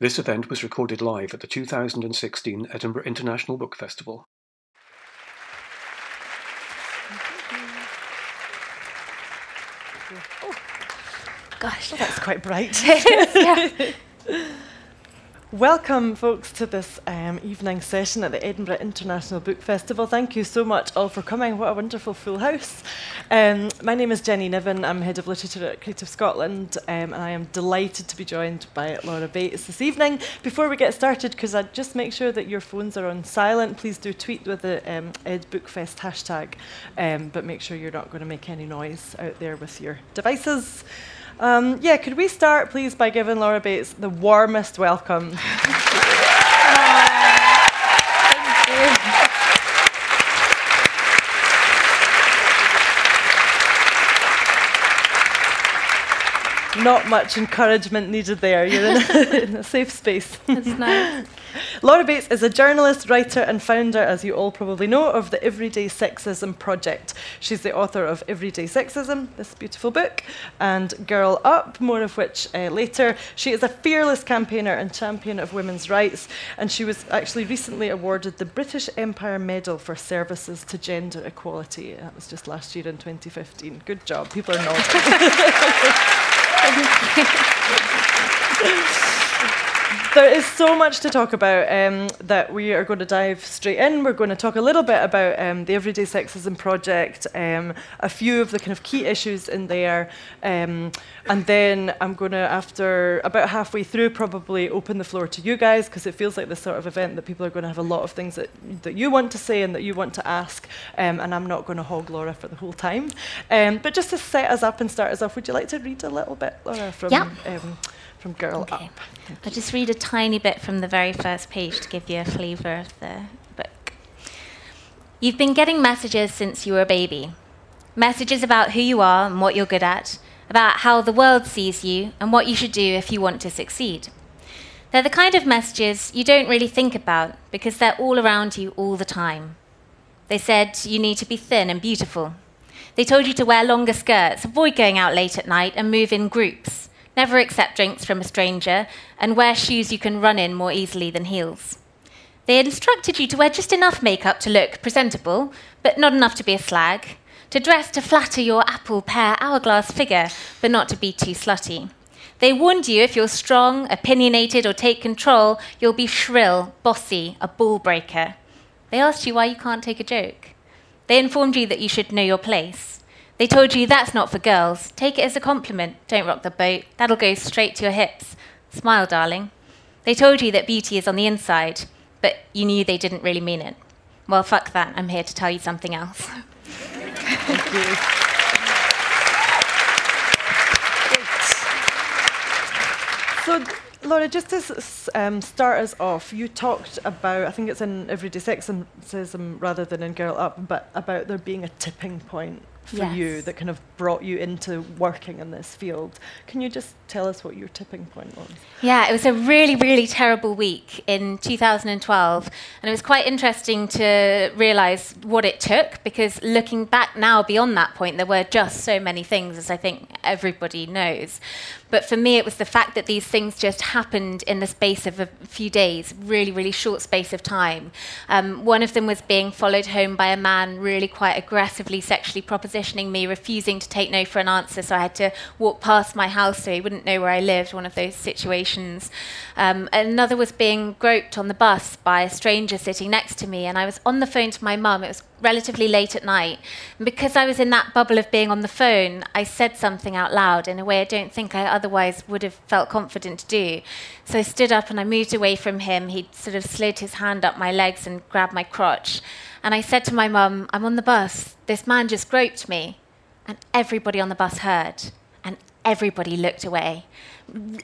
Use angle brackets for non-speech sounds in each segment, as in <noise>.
This event was recorded live at the 2016 Edinburgh International Book Festival. Oh, gosh, that's quite bright. <laughs> yeah. <laughs> Welcome, folks, to this um, evening session at the Edinburgh International Book Festival. Thank you so much all for coming. What a wonderful full house. Um, my name is Jenny Niven. I'm Head of Literature at Creative Scotland, um, and I am delighted to be joined by Laura Bates this evening. Before we get started, because I'd just make sure that your phones are on silent, please do tweet with the um, Ed Bookfest hashtag, um, but make sure you're not going to make any noise out there with your devices. Um, yeah, could we start, please, by giving Laura Bates the warmest welcome? Not much encouragement needed there. You're in a, <laughs> in a safe space. That's nice. <laughs> Laura Bates is a journalist, writer, and founder, as you all probably know, of the Everyday Sexism Project. She's the author of Everyday Sexism, this beautiful book, and Girl Up, more of which uh, later. She is a fearless campaigner and champion of women's rights, and she was actually recently awarded the British Empire Medal for services to gender equality. That was just last year in 2015. Good job. People are nodding. <laughs> Gracias. There is so much to talk about um, that we are going to dive straight in. We're going to talk a little bit about um, the Everyday Sexism Project, um, a few of the kind of key issues in there, um, and then I'm going to, after about halfway through, probably open the floor to you guys because it feels like this sort of event that people are going to have a lot of things that, that you want to say and that you want to ask, um, and I'm not going to hog Laura for the whole time. Um, but just to set us up and start us off, would you like to read a little bit, Laura, from? Yeah from Girl okay. Up. I'll just read a tiny bit from the very first page to give you a flavour of the book. You've been getting messages since you were a baby. Messages about who you are and what you're good at, about how the world sees you and what you should do if you want to succeed. They're the kind of messages you don't really think about because they're all around you all the time. They said you need to be thin and beautiful. They told you to wear longer skirts, avoid going out late at night, and move in groups never accept drinks from a stranger, and wear shoes you can run in more easily than heels. They instructed you to wear just enough makeup to look presentable, but not enough to be a slag, to dress to flatter your apple pear hourglass figure, but not to be too slutty. They warned you if you're strong, opinionated, or take control, you'll be shrill, bossy, a ball breaker. They asked you why you can't take a joke. They informed you that you should know your place. They told you that's not for girls. Take it as a compliment. Don't rock the boat. That'll go straight to your hips. Smile, darling. They told you that beauty is on the inside, but you knew they didn't really mean it. Well, fuck that. I'm here to tell you something else. <laughs> Thank you. So, Laura, just to um, start us off, you talked about, I think it's in Everyday Sexism rather than in Girl Up, but about there being a tipping point for yes. you that kind of brought you into working in this field. Can you just tell us what your tipping point was? Yeah, it was a really, really terrible week in 2012. And it was quite interesting to realize what it took because looking back now beyond that point, there were just so many things, as I think everybody knows. But for me, it was the fact that these things just happened in the space of a few days, really, really short space of time. Um, one of them was being followed home by a man really quite aggressively sexually propositioning me, refusing to take no for an answer. So I had to walk past my house so he wouldn't know where I lived, one of those situations. Um, another was being groped on the bus by a stranger sitting next to me. And I was on the phone to my mum. It was relatively late at night. And because I was in that bubble of being on the phone, I said something out loud in a way I don't think I otherwise would have felt confident to do. So I stood up and I moved away from him. He sort of slid his hand up my legs and grabbed my crotch. And I said to my mum, I'm on the bus. This man just groped me. And everybody on the bus heard. And everybody looked away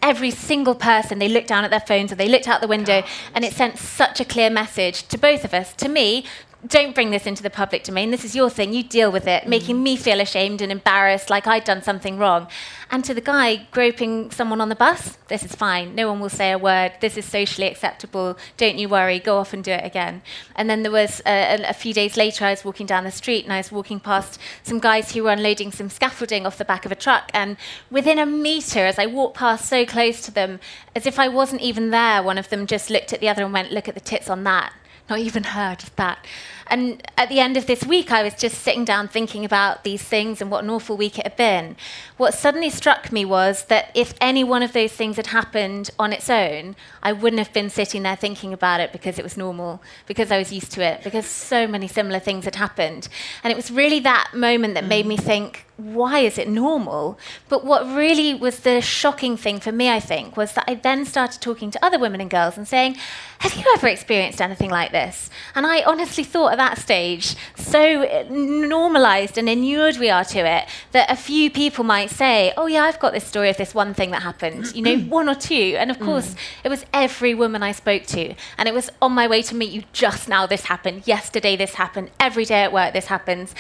every single person, they looked down at their phones or they looked out the window, and it sent such a clear message to both of us, to me, don't bring this into the public domain. This is your thing. You deal with it, mm. making me feel ashamed and embarrassed, like I'd done something wrong. And to the guy groping someone on the bus, this is fine. No one will say a word. This is socially acceptable. Don't you worry. Go off and do it again. And then there was a, a few days later, I was walking down the street and I was walking past some guys who were unloading some scaffolding off the back of a truck. And within a meter, as I walked past so close to them, as if I wasn't even there, one of them just looked at the other and went, Look at the tits on that. Not even her, just that. And at the end of this week, I was just sitting down thinking about these things and what an awful week it had been. What suddenly struck me was that if any one of those things had happened on its own, I wouldn't have been sitting there thinking about it because it was normal, because I was used to it, because so many similar things had happened. And it was really that moment that made me think, why is it normal? But what really was the shocking thing for me, I think, was that I then started talking to other women and girls and saying, Have you ever experienced anything like this? And I honestly thought at that stage, so normalized and inured we are to it, that a few people might say, Oh, yeah, I've got this story of this one thing that happened, you know, one or two. And of course, mm. it was every woman I spoke to. And it was on my way to meet you just now, this happened. Yesterday, this happened. Every day at work, this happens.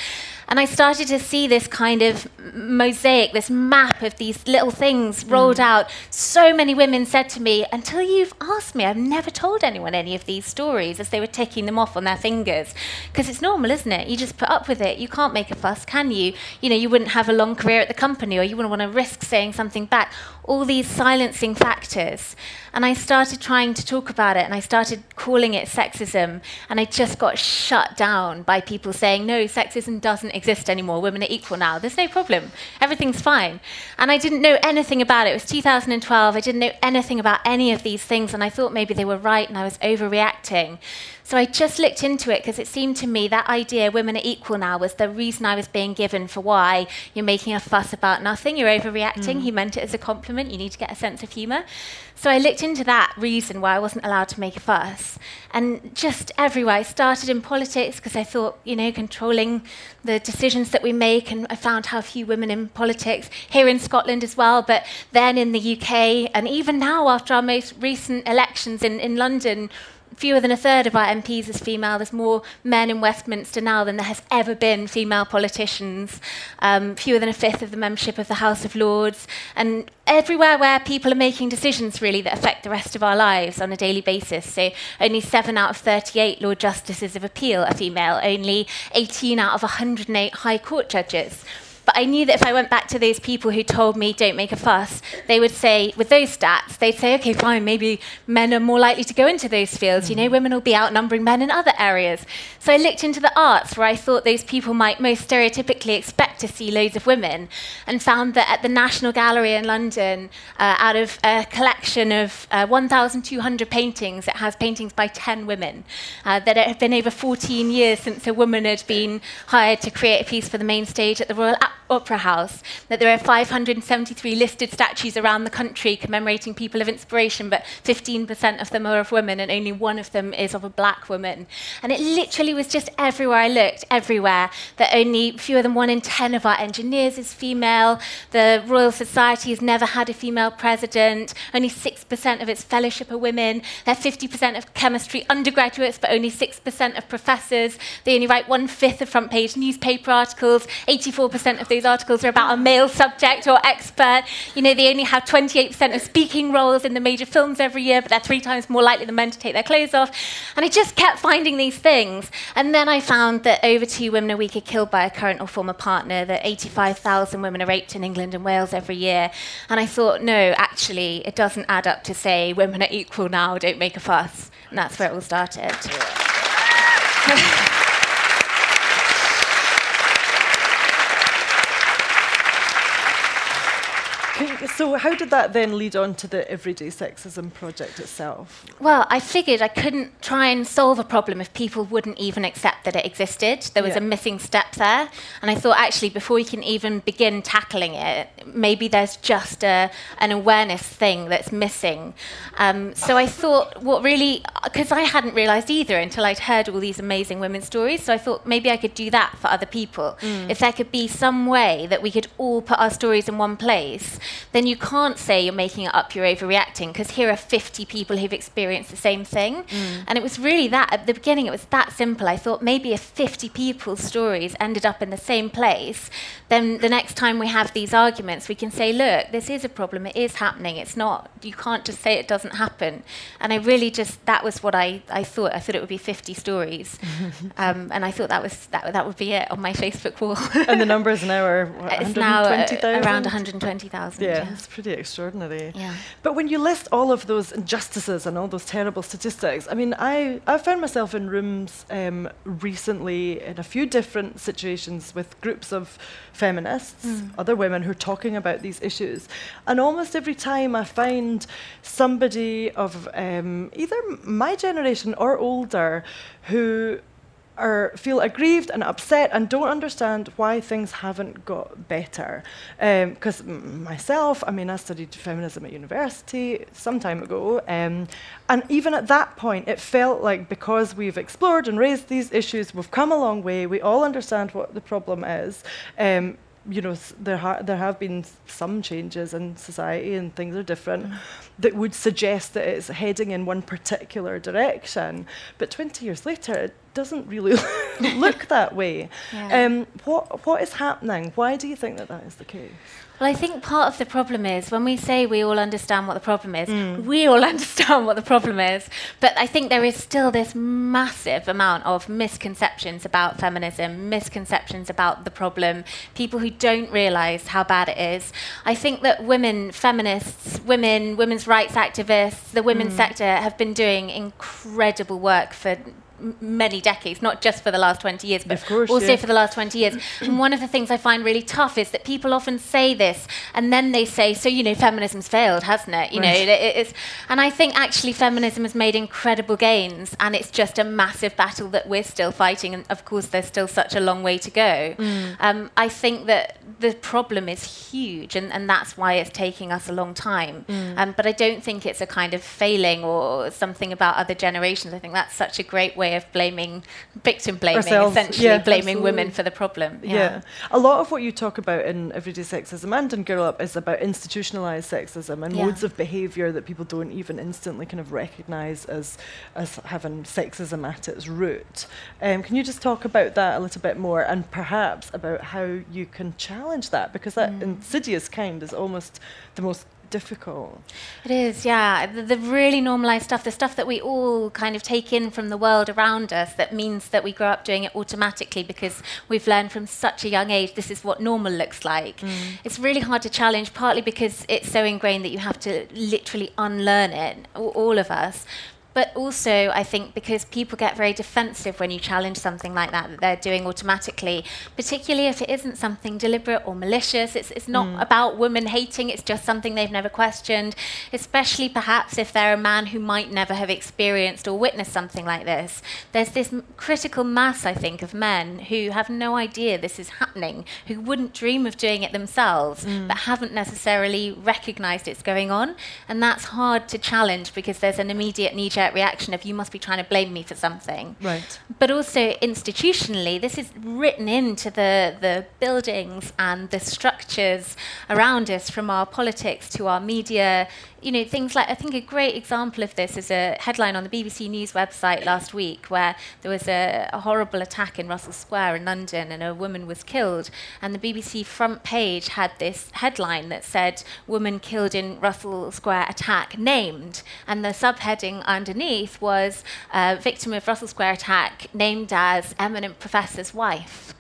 And I started to see this kind of mosaic, this map of these little things rolled mm. out. So many women said to me, Until you've asked me, I've never told anyone any of these stories as they were ticking them off on their fingers. Because it's normal, isn't it? You just put up with it. You can't make a fuss, can you? You know, you wouldn't have a long career at the company or you wouldn't want to risk saying something back. All these silencing factors. And I started trying to talk about it and I started calling it sexism. And I just got shut down by people saying, no, sexism doesn't exist anymore. Women are equal now. There's no problem. Everything's fine. And I didn't know anything about it. It was 2012. I didn't know anything about any of these things. And I thought maybe they were right and I was overreacting. So I just looked into it because it seemed to me that idea, women are equal now, was the reason I was being given for why you're making a fuss about nothing, you're overreacting. Mm. He meant it as a compliment, you need to get a sense of humour. So I looked into that reason why I wasn't allowed to make a fuss. And just everywhere, I started in politics because I thought, you know, controlling the decisions that we make, and I found how few women in politics here in Scotland as well, but then in the UK, and even now after our most recent elections in, in London, fewer than a third of our MPs is female. There's more men in Westminster now than there has ever been female politicians. Um, fewer than a fifth of the membership of the House of Lords. And everywhere where people are making decisions really that affect the rest of our lives on a daily basis. So only 7 out of 38 Lord Justices of Appeal are female, only 18 out of 108 High Court judges. But I knew that if I went back to those people who told me don't make a fuss, they would say, with those stats, they'd say, okay, fine, maybe men are more likely to go into those fields. You know, women will be outnumbering men in other areas. So I looked into the arts where I thought those people might most stereotypically expect to see loads of women and found that at the National Gallery in London, uh, out of a collection of uh, 1,200 paintings, it has paintings by 10 women. Uh, that it had been over 14 years since a woman had been hired to create a piece for the main stage at the Royal Opera House, that there are 573 listed statues around the country commemorating people of inspiration, but 15% of them are of women, and only one of them is of a black woman. And it literally was just everywhere I looked, everywhere, that only fewer than one in 10 of our engineers is female. The Royal Society has never had a female president. Only 6% of its fellowship are women. They're 50% of chemistry undergraduates, but only 6% of professors. They only write one fifth of front page newspaper articles. 84% of the these articles are about a male subject or expert. You know, they only have 28% of speaking roles in the major films every year, but they're three times more likely than men to take their clothes off. And I just kept finding these things. And then I found that over two women a week are killed by a current or former partner, that 85,000 women are raped in England and Wales every year. And I thought, no, actually, it doesn't add up to say women are equal now, don't make a fuss. And that's where it all started. <laughs> So, how did that then lead on to the Everyday Sexism project itself? Well, I figured I couldn't try and solve a problem if people wouldn't even accept that it existed. There was yeah. a missing step there. And I thought, actually, before we can even begin tackling it, maybe there's just a, an awareness thing that's missing. Um, so I thought, what really, because I hadn't realized either until I'd heard all these amazing women's stories. So I thought maybe I could do that for other people. Mm. If there could be some way that we could all put our stories in one place, then then you can't say you're making it up, you're overreacting, because here are 50 people who've experienced the same thing. Mm. And it was really that, at the beginning, it was that simple. I thought maybe if 50 people's stories ended up in the same place, then the next time we have these arguments, we can say, look, this is a problem, it is happening, it's not, you can't just say it doesn't happen. And I really just, that was what I, I thought. I thought it would be 50 stories. <laughs> um, and I thought that was that, that would be it on my Facebook wall. and the numbers now are what, <laughs> it's now uh, around 120,000. Yeah, yeah, it's pretty extraordinary. Yeah. But when you list all of those injustices and all those terrible statistics, I mean, I I found myself in rooms um, recently in a few different situations with groups of feminists, mm. other women who are talking about these issues, and almost every time I find somebody of um, either my generation or older who are feel aggrieved and upset and don't understand why things haven't got better. Because um, myself, I mean, I studied feminism at university some time ago, um, and even at that point, it felt like because we've explored and raised these issues, we've come a long way. We all understand what the problem is. Um, you know, there, ha- there have been some changes in society and things are different mm. that would suggest that it's heading in one particular direction. But 20 years later, it doesn't really <laughs> look that way. <laughs> Yeah. Um, what, what is happening? Why do you think that that is the case? Well, I think part of the problem is when we say we all understand what the problem is, mm. we all <laughs> understand what the problem is. But I think there is still this massive amount of misconceptions about feminism, misconceptions about the problem, people who don't realize how bad it is. I think that women, feminists, women, women's rights activists, the women's mm. sector have been doing incredible work for many decades, not just for the last 20 years, but course, also yeah. for the last 20 years. <clears throat> and one of the things I find really tough is that people often say this and then they say, so, you know, feminism's failed, hasn't it? You right. know, it, it's, and I think actually feminism has made incredible gains and it's just a massive battle that we're still fighting. And of course, there's still such a long way to go. Mm. Um, I think that the problem is huge and, and that's why it's taking us a long time. Mm. Um, but I don't think it's a kind of failing or something about other generations. I think that's such a great way way of blaming, victim blaming, Ourselves. essentially yeah, blaming absolutely. women for the problem. Yeah. yeah. A lot of what you talk about in Everyday Sexism and in Girl Up is about institutionalized sexism and yeah. modes of behavior that people don't even instantly kind of recognize as, as having sexism at its root. Um, can you just talk about that a little bit more and perhaps about how you can challenge that? Because that mm. insidious kind is almost the most difficult. It is, yeah. The, the, really normalized stuff, the stuff that we all kind of take in from the world around us, that means that we grow up doing it automatically because we've learned from such a young age this is what normal looks like. Mm. It's really hard to challenge, partly because it's so ingrained that you have to literally unlearn it, all of us. But also, I think because people get very defensive when you challenge something like that, that they're doing automatically, particularly if it isn't something deliberate or malicious. It's, it's not mm. about women hating, it's just something they've never questioned, especially perhaps if they're a man who might never have experienced or witnessed something like this. There's this m- critical mass, I think, of men who have no idea this is happening, who wouldn't dream of doing it themselves, mm. but haven't necessarily recognized it's going on. And that's hard to challenge because there's an immediate knee jerk reaction of you must be trying to blame me for something. Right. But also institutionally, this is written into the, the buildings and the structures around us from our politics to our media you know, things like, I think a great example of this is a headline on the BBC News website last week where there was a, a horrible attack in Russell Square in London and a woman was killed. And the BBC front page had this headline that said, Woman killed in Russell Square attack named. And the subheading underneath was, a Victim of Russell Square attack named as eminent professor's wife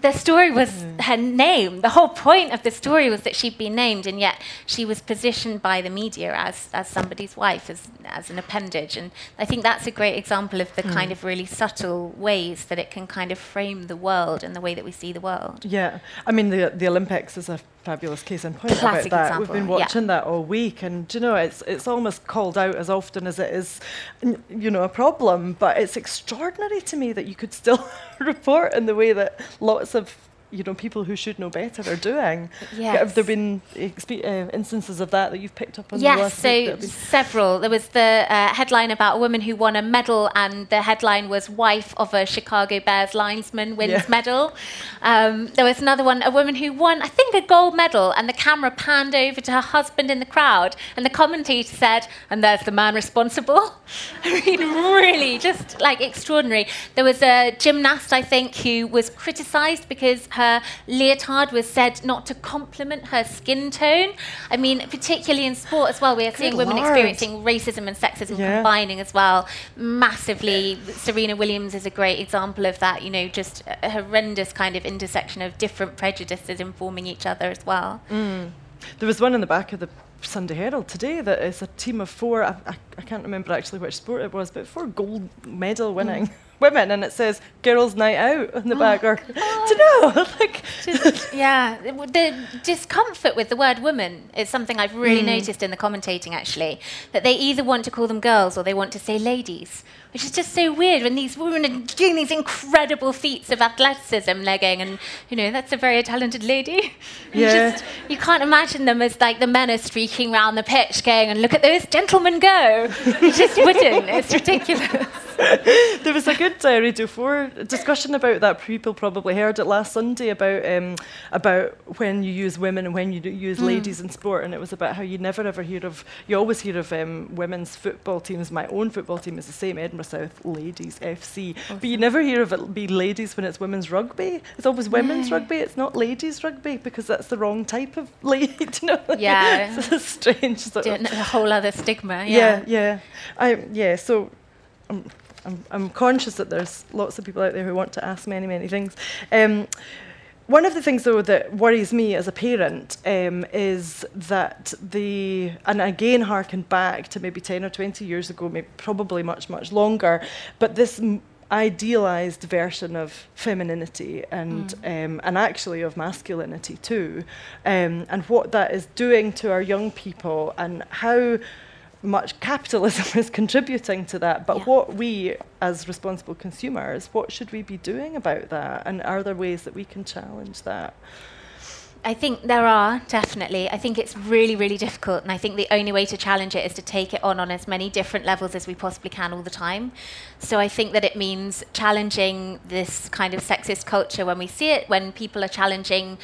the story was mm. her name. The whole point of the story was that she'd been named, and yet she was positioned by the media as, as somebody's wife, as, as an appendage. And I think that's a great example of the mm. kind of really subtle ways that it can kind of frame the world and the way that we see the world. Yeah. I mean, the, the Olympics is a fabulous case in point Classic about that. Example. We've been watching yeah. that all week, and you know, it's it's almost called out as often as it is, you know, a problem. But it's extraordinary to me that you could still <laughs> report in the way that lots of you know people who should know better are doing. Yes. Have there been expe- uh, instances of that that you've picked up on? the Yes, last so week that have several. There was the uh, headline about a woman who won a medal, and the headline was "Wife of a Chicago Bears linesman wins Yeah. medal." Um, there was another one, a woman who won, I think, a gold medal, and the camera panned over to her husband in the crowd, and the commentator said, "And there's the man responsible." <laughs> I mean, really, just like extraordinary. There was a gymnast, I think, who was criticised because her leotard was said not to complement her skin tone. I mean, particularly in sport as well, we are seeing women Lord. experiencing racism and sexism Yeah. combining as well massively. Serena Williams is a great example of that, you know, just a horrendous kind of intersection of different prejudices informing each other as well. Mm. There was one in the back of the Sunday Herald today that is a team of four. I, I, I can't remember actually which sport it was, but four gold medal mm. winning <laughs> women, and it says "Girls' Night Out" on the oh back. Or do you know? <laughs> like, Just- yeah, the- discomfort with the word woman is something I've really mm. noticed in the commentating actually. That they either want to call them girls or they want to say ladies, which is just so weird when these women are doing these incredible feats of athleticism. They're and you know, that's a very talented lady. <laughs> You Yeah. just- you can't imagine them as like the men are streaking around the pitch going, and look at those gentlemen go. <laughs> You just wouldn't. It's ridiculous. <laughs> there was a good uh, Radio 4 discussion about that. People probably heard it last Sunday about um, about when you use women and when you use ladies in sport, and it was about how you never ever hear of. You always hear of um, women's football teams. My own football team is the same, Edinburgh South Ladies FC, but you never hear of it be ladies when it's women's rugby. It's always women's rugby. It's not ladies rugby because that's the wrong type of <laughs> lady. you know? Yeah. it's a strange sort of A whole other stigma. yeah, yeah. I yeah. So I'm, I'm I'm conscious that there's lots of people out there who want to ask many many things. Um, one of the things though that worries me as a parent um, is that the and again harken back to maybe 10 or 20 years ago maybe probably much much longer but this m- idealized version of femininity and um, and actually of masculinity too um, and what that is doing to our young people and how much capitalism <laughs> is contributing to that but Yeah. what we as responsible consumers what should we be doing about that and are there ways that we can challenge that I think there are definitely. I think it's really, really difficult, and I think the only way to challenge it is to take it on on as many different levels as we possibly can all the time. So I think that it means challenging this kind of sexist culture when we see it, when people are challenging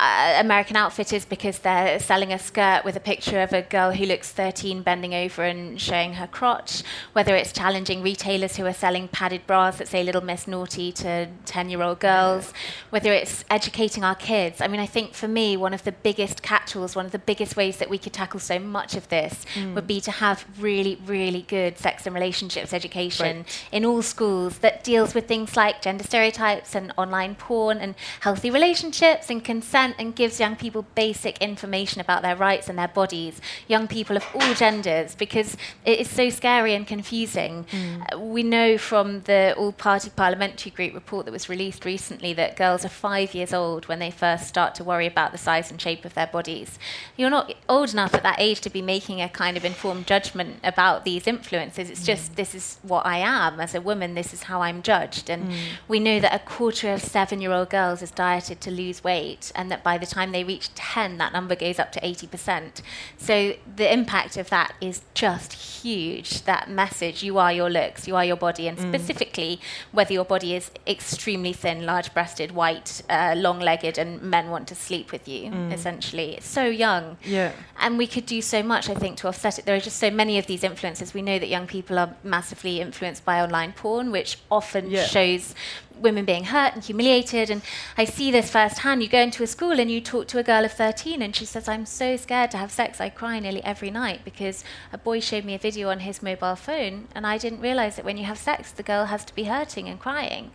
uh, American Outfitters because they're selling a skirt with a picture of a girl who looks 13 bending over and showing her crotch, whether it's challenging retailers who are selling padded bras that say Little Miss Naughty to 10 year old girls, whether it's educating our kids. I mean, I think for me, one of the biggest catch-alls, one of the biggest ways that we could tackle so much of this would be to have really, really good sex and relationships education Right. in all schools that deals with things like gender stereotypes and online porn and healthy relationships and consent and gives young people basic information about their rights and their bodies, young people of all genders, because it is so scary and confusing. Mm. Uh, we know from the All Party Parliamentary Group report that was released recently that girls are five years old when they first start to worry about the size and shape of their bodies. You're not old enough at that age to be making a kind of informed judgment about these influences. It's just mm. this is what I am as a woman, this is how I'm judged. And mm. we know that a quarter of seven year old girls is dieted to lose weight, and that by the time they reach 10, that number goes up to 80%. So the impact of that is just huge. That message you are your looks, you are your body, and specifically whether your body is extremely thin, large breasted, white, uh, long legged, and men want to sleep with you, essentially. It's so young. yeah And we could do so much, I think, to offset it. There are just so many of these influences. We know that young people are massively influenced by online porn, which often Yeah. shows women being hurt and humiliated. And I see this firsthand. You go into a school and you talk to a girl of 13, and she says, I'm so scared to have sex. I cry nearly every night because a boy showed me a video on his mobile phone, and I didn't realize that when you have sex, the girl has to be hurting and crying.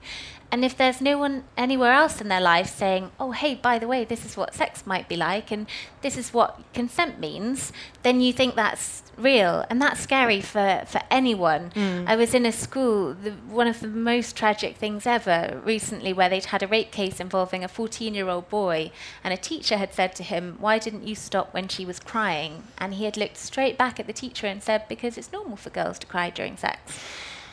And if there's no one anywhere else in their life saying, oh, hey, by the way, this is what sex might be like, and this is what consent means, then you think that's real. And that's scary for, for anyone. Mm. I was in a school, the, one of the most tragic things ever recently, where they'd had a rape case involving a 14 year old boy, and a teacher had said to him, Why didn't you stop when she was crying? And he had looked straight back at the teacher and said, Because it's normal for girls to cry during sex.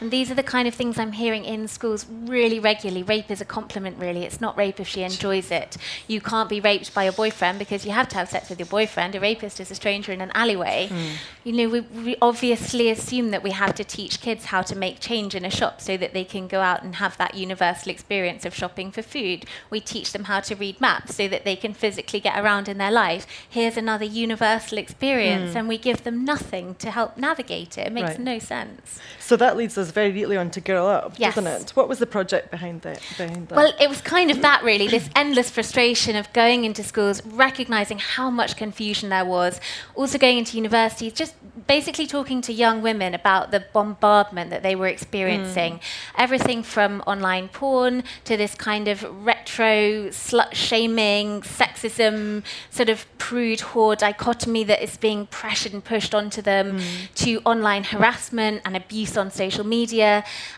And these are the kind of things I'm hearing in schools really regularly. Rape is a compliment, really. It's not rape if she enjoys it. You can't be raped by your boyfriend because you have to have sex with your boyfriend. A rapist is a stranger in an alleyway. Mm. You know, we, we obviously assume that we have to teach kids how to make change in a shop so that they can go out and have that universal experience of shopping for food. We teach them how to read maps so that they can physically get around in their life. Here's another universal experience, mm. and we give them nothing to help navigate it. It makes right. no sense. So that leads us very neatly on to Girl Up, yes. doesn't it? What was the project behind that, behind that? Well, it was kind of that really, this endless frustration of going into schools, recognizing how much confusion there was, also going into universities, just basically talking to young women about the bombardment that they were experiencing. Mm. Everything from online porn to this kind of retro slut shaming, sexism, sort of prude whore dichotomy that is being pressured and pushed onto them, mm. to online harassment and abuse on social media.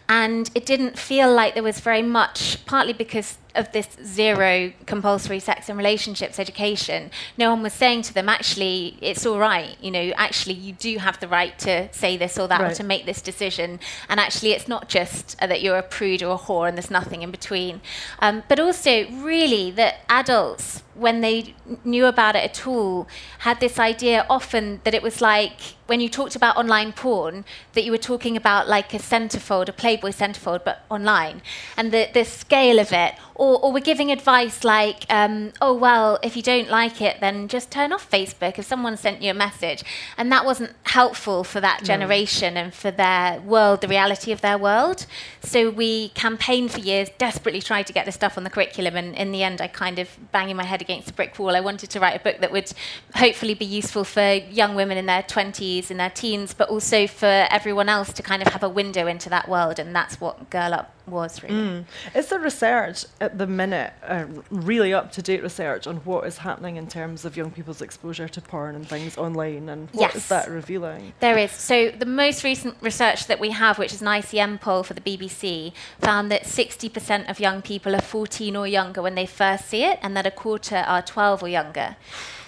And it didn't feel like there was very much, partly because of this zero compulsory sex and relationships education, no one was saying to them, actually, it's all right. You know, actually, you do have the right to say this or that right. or to make this decision. And actually, it's not just uh, that you're a prude or a whore and there's nothing in between. Um, but also, really, that adults, when they knew about it at all, had this idea often that it was like when you talked about online porn, that you were talking about like a centerfold, a Playboy centerfold, but online, and the, the scale of it. Or, or we're giving advice like, um, oh, well, if you don't like it, then just turn off Facebook if someone sent you a message. And that wasn't helpful for that generation no. and for their world, the reality of their world. So we campaigned for years, desperately tried to get this stuff on the curriculum, and in the end, I kind of banging my head against a brick wall. I wanted to write a book that would hopefully be useful for young women in their 20s 20s and their teens, but also for everyone else to kind of have a window into that world. And that's what Girl Up was really. Mm. Is there research at the minute, uh, really up to date research on what is happening in terms of young people's exposure to porn and things online? And what yes. is that revealing? There is. So the most recent research that we have, which is an ICM poll for the BBC, found that 60% of young people are 14 or younger when they first see it, and that a quarter are 12 or younger.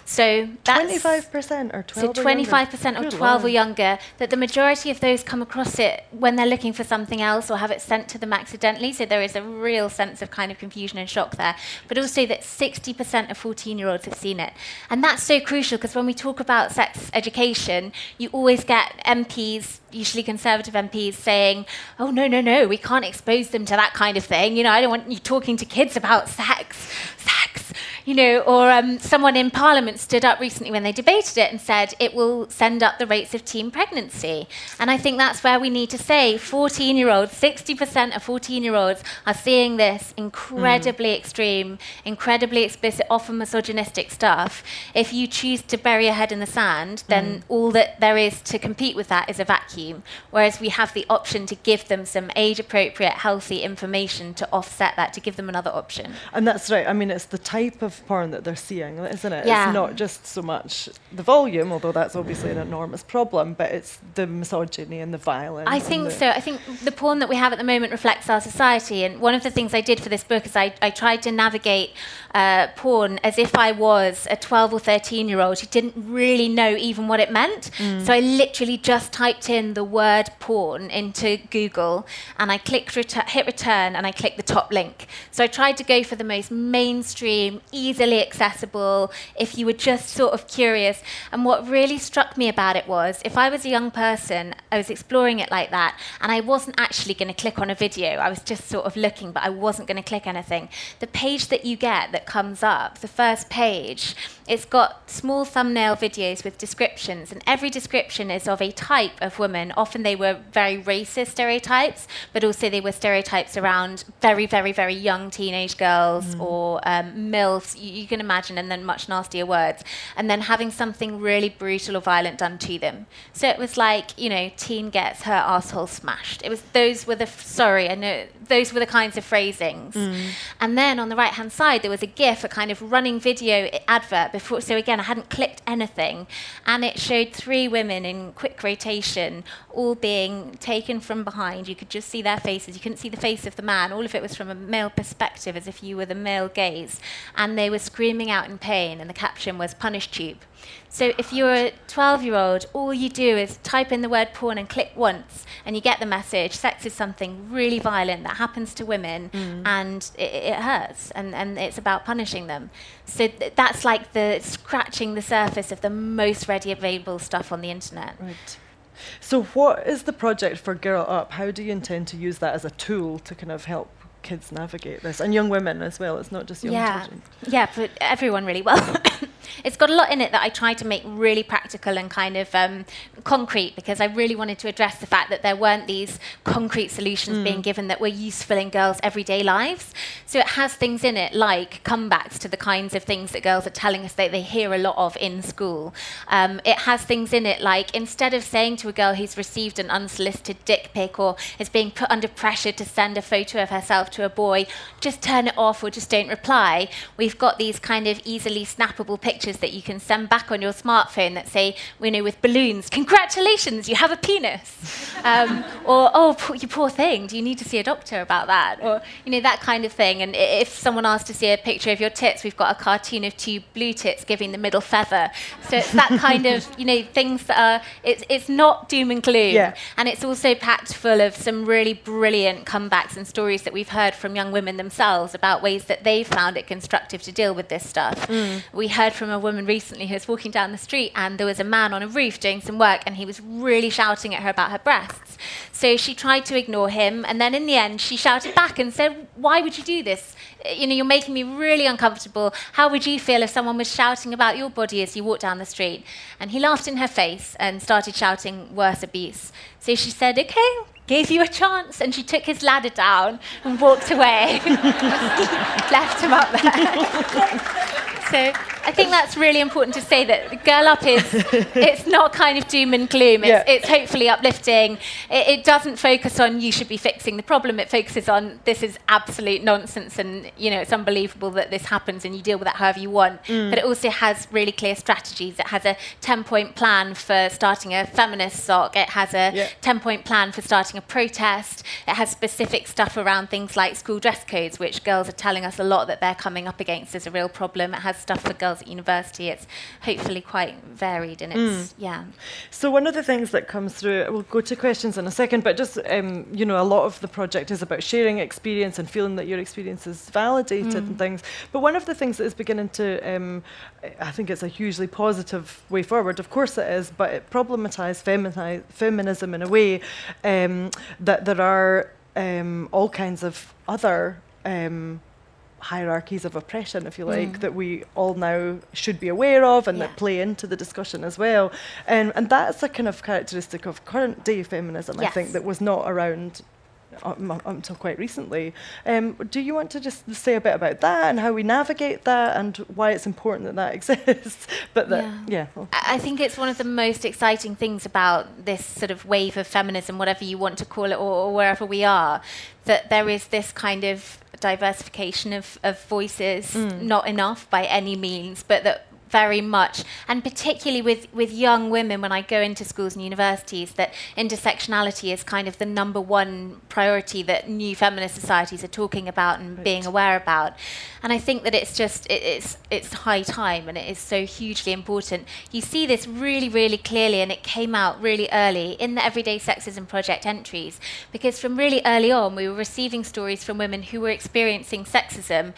So that's 25% or 12 So 25% or, or 12 or younger, that the majority of those come across it when they're looking for something else or have it sent to them accidentally. So there is a real sense of kind of confusion and shock there. But also that 60% of 14 year olds have seen it. And that's so crucial because when we talk about sex education, you always get MPs usually conservative MPs saying, oh, no, no, no, we can't expose them to that kind of thing. You know, I don't want you talking to kids about sex. Sex you know, or um, someone in Parliament stood up recently when they debated it and said it will send up the rates of teen pregnancy. And I think that's where we need to say 14 year olds, 60% of 14 year olds are seeing this incredibly mm. extreme, incredibly explicit, often misogynistic stuff. If you choose to bury your head in the sand, then mm. all that there is to compete with that is a vacuum. Whereas we have the option to give them some age appropriate, healthy information to offset that, to give them another option. And that's right. I mean, it's the type of porn that they're seeing, isn't it? Yeah. It's not just so much the volume, although that's obviously an enormous problem, but it's the misogyny and the violence. I think so. I think the porn that we have at the moment reflects our society. And one of the things I did for this book is I, I tried to navigate uh, porn as if I was a 12 or 13 year old who didn't really know even what it meant. Mm. So I literally just typed in the word porn into Google and I clicked retu- hit return and I clicked the top link. So I tried to go for the most mainstream, easily accessible, if you were just sort of curious. And what really struck me about it was if I was a young person, I was exploring it like that, and I wasn't actually going to click on a video, I was just sort of looking, but I wasn't going to click anything. The page that you get that comes up, the first page, it's got small thumbnail videos with descriptions, and every description is of a type of woman. Often they were very racist stereotypes, but also they were stereotypes around very, very, very young teenage girls mm. or um, MILFs, you, you, can imagine, and then much nastier words, and then having something really brutal or violent done to them. So it was like, you know, teen gets her asshole smashed. It was those were the, sorry, I know, those were the kinds of phrasings. Mm. And then on the right hand side, there was a GIF, a kind of running video advert before. So again, I hadn't clicked anything. And it showed three women in quick rotation, all being taken from behind. You could just see their faces. You couldn't see the face of the man. All of it was from a male perspective, as if you were the male gaze. And they were screaming out in pain. And the caption was, Punish Tube. So if you're a 12 year old, all you do is type in the word porn and click once, and you get the message sex is something really violent that happens to women, mm. and it, it, hurts, and, and it's about punishing them. So th- that's like the scratching the surface of the most ready available stuff on the internet. Right. So, what is the project for Girl Up? How do you intend to use that as a tool to kind of help kids navigate this and young women as well. It's not just young yeah. children. Yeah, but everyone really well. It's got a lot in it that I try to make really practical and kind of um, concrete because I really wanted to address the fact that there weren't these concrete solutions mm. being given that were useful in girls' everyday lives. So it has things in it like comebacks to the kinds of things that girls are telling us that they hear a lot of in school. Um, it has things in it like instead of saying to a girl who's received an unsolicited dick pic or is being put under pressure to send a photo of herself to a boy, just turn it off or just don't reply. We've got these kind of easily snappable pictures that you can send back on your smartphone that say, you know, with balloons, congratulations, you have a penis. <laughs> Um, or, oh, you poor thing, do you need to see a doctor about that? Or, you know, that kind of thing. And if someone asks to see a picture of your tits, we've got a cartoon of two blue tits giving the middle feather. So it's that kind of, <laughs> you know, things that are, it's, it's not doom and gloom. Yeah. And it's also packed full of some really brilliant comebacks and stories that we've heard heard from young women themselves about ways that they found it constructive to deal with this stuff. Mm. We heard from a woman recently who was walking down the street and there was a man on a roof doing some work and he was really shouting at her about her breasts. So she tried to ignore him and then in the end she shouted back and said, Why would you do this? You know, you're making me really uncomfortable. How would you feel if someone was shouting about your body as you walk down the street? And he laughed in her face and started shouting worse abuse. So she said, Okay, gave you a chance. And she took his ladder down and walked away, <laughs> left him up there. <laughs> so I think that's really important to say that Girl Up is <laughs> it's not kind of doom and gloom. It's, yeah. it's hopefully uplifting. It, it, doesn't focus on you should be fixing the problem. It focuses on this is absolute nonsense and you know it's unbelievable that this happens and you deal with that however you want. Mm. But it also has really clear strategies. It has a ten point plan for starting a feminist soc. It has a yeah. ten point plan for starting a protest. It has specific stuff around things like school dress codes, which girls are telling us a lot that they're coming up against as a real problem. It has stuff for girls at university. It's hopefully quite varied and it's, mm. yeah. So, one of the things that comes through, we'll go to questions in a second, but just, um, you know, a lot of the project is about sharing experience and feeling that your experience is validated mm. and things. But one of the things that is beginning to, um, I think it's a hugely positive way forward, of course it is, but it problematized femini- feminism in a way um, that there are um, all kinds of other um, hierarchies of oppression, if you like, mm. that we all now should be aware of and yeah. that play into the discussion as well. Um, and that's a kind of characteristic of current day feminism, yes. I think, that was not around until quite recently. Um, do you want to just say a bit about that and how we navigate that and why it's important that that <laughs> exists? but that, yeah. yeah I think it's one of the most exciting things about this sort of wave of feminism, whatever you want to call it, or, or wherever we are, that there is this kind of diversification of, of voices, mm. not enough by any means, but that very much, and particularly with, with young women when I go into schools and universities, that intersectionality is kind of the number one priority that new feminist societies are talking about and right. being aware about. And I think that it's just, it, it's, it's high time and it is so hugely important. You see this really, really clearly, and it came out really early in the Everyday Sexism Project entries, because from really early on, we were receiving stories from women who were experiencing sexism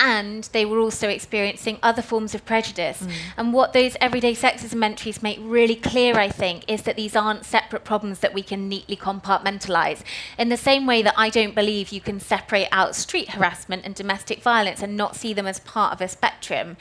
and they were also experiencing other forms of prejudice. Mm. And what those everyday sexism entries make really clear, I think, is that these aren't separate problems that we can neatly compartmentalize. In the same way that I don't believe you can separate out street harassment and domestic violence and not see them as part of a spectrum,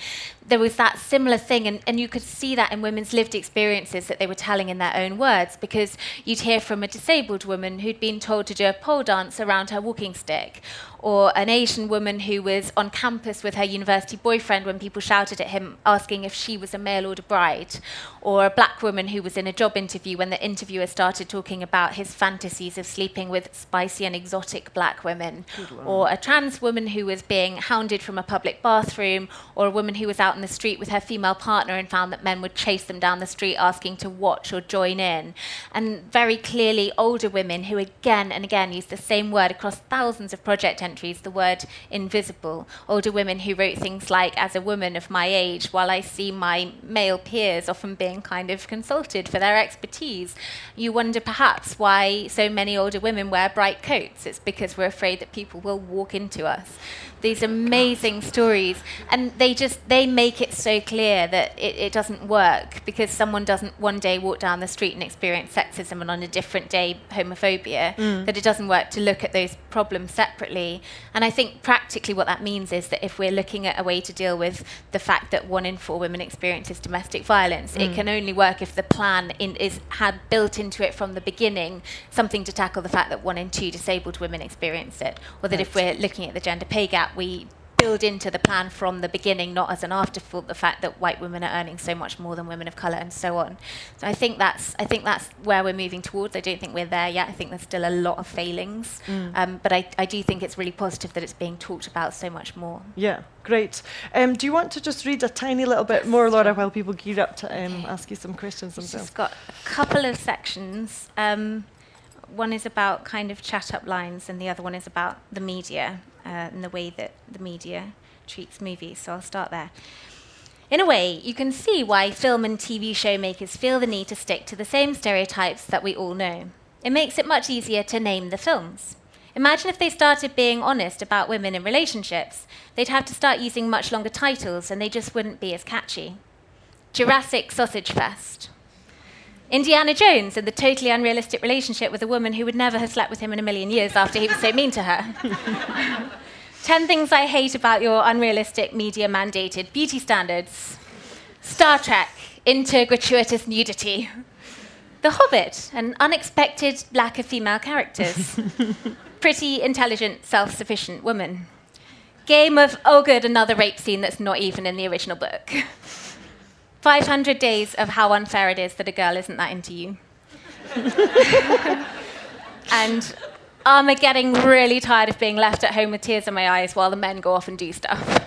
there was that similar thing, and, and you could see that in women's lived experiences that they were telling in their own words, because you'd hear from a disabled woman who'd been told to do a pole dance around her walking stick, or an Asian woman who was on campus with her university boyfriend when people shouted at him asking if she was a mail order bride, or a black woman who was in a job interview when the interviewer started talking about his fantasies of sleeping with spicy and exotic black women, or a trans woman who was being hounded from a public bathroom, or a woman who was out in the street with her female partner and found that men would chase them down the street asking to watch or join in. And very clearly, older women who again and again used the same word across thousands of project the word invisible, older women who wrote things like, as a woman of my age, while I see my male peers often being kind of consulted for their expertise, you wonder perhaps why so many older women wear bright coats. It's because we're afraid that people will walk into us these amazing stories and they just they make it so clear that it, it, doesn't work because someone doesn't one day walk down the street and experience sexism and on a different day homophobia mm. that it doesn't work to look at those problems separately and i think practically what that means is that if we're looking at a way to deal with the fact that one in four women experiences domestic violence mm. it can only work if the plan in, is had built into it from the beginning something to tackle the fact that one in two disabled women experience it or that right. if we're looking at the gender pay gap that we build into the plan from the beginning, not as an afterthought, the fact that white women are earning so much more than women of colour and so on. So I think that's I think that's where we're moving towards. I don't think we're there yet. I think there's still a lot of failings, mm. um, but I, I do think it's really positive that it's being talked about so much more. Yeah, great. Um, do you want to just read a tiny little bit more, Laura, while people gear up to um, ask you some questions themselves? It's got a couple of sections. Um, one is about kind of chat up lines, and the other one is about the media uh, and the way that the media treats movies. So I'll start there. In a way, you can see why film and TV show makers feel the need to stick to the same stereotypes that we all know. It makes it much easier to name the films. Imagine if they started being honest about women in relationships. They'd have to start using much longer titles and they just wouldn't be as catchy. Jurassic Sausage Fest. Indiana Jones and the totally unrealistic relationship with a woman who would never have slept with him in a million years after he was so mean to her. <laughs> 10 things I hate about your unrealistic media mandated beauty standards. Star Trek, into gratuitous nudity. The Hobbit, an unexpected lack of female characters. <laughs> Pretty, intelligent, self sufficient woman. Game of, oh, good, another rape scene that's not even in the original book. 500 days of how unfair it is that a girl isn't that into you. <laughs> and I'm getting really tired of being left at home with tears in my eyes while the men go off and do stuff.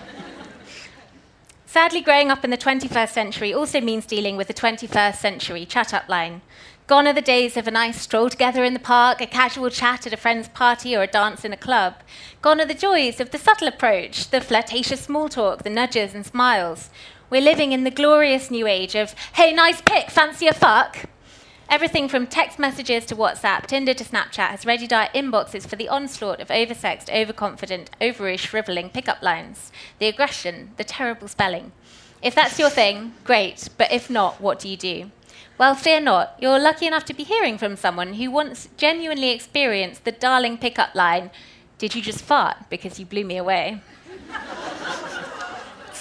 Sadly, growing up in the 21st century also means dealing with the 21st century chat up line. Gone are the days of a nice stroll together in the park, a casual chat at a friend's party, or a dance in a club. Gone are the joys of the subtle approach, the flirtatious small talk, the nudges and smiles. We're living in the glorious new age of, hey, nice pic, fancy a fuck? Everything from text messages to WhatsApp, Tinder to Snapchat has readied our inboxes for the onslaught of oversexed, overconfident, overish, shriveling pickup lines. The aggression, the terrible spelling. If that's your thing, great, but if not, what do you do? Well, fear not. You're lucky enough to be hearing from someone who once genuinely experienced the darling pickup line Did you just fart because you blew me away? <laughs>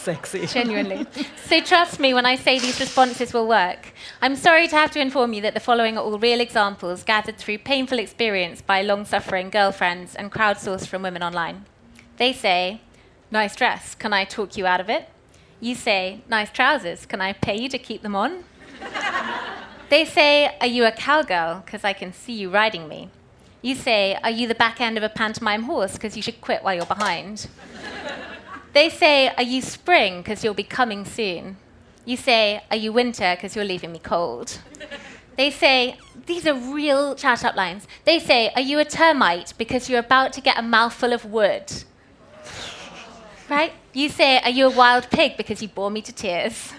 sexy. Genuinely. so trust me when I say these responses will work. I'm sorry to have to inform you that the following are all real examples gathered through painful experience by long suffering girlfriends and crowdsourced from women online. They say, Nice dress, can I talk you out of it? You say, Nice trousers, can I pay you to keep them on? they say, Are you a cowgirl? Because I can see you riding me. You say, Are you the back end of a pantomime horse? Because you should quit while you're behind. They say, Are you spring? Because you'll be coming soon. You say, Are you winter? Because you're leaving me cold. <laughs> They say, These are real chat up lines. They say, Are you a termite? Because you're about to get a mouthful of wood. Right? You say, Are you a wild pig? Because you bore me to tears.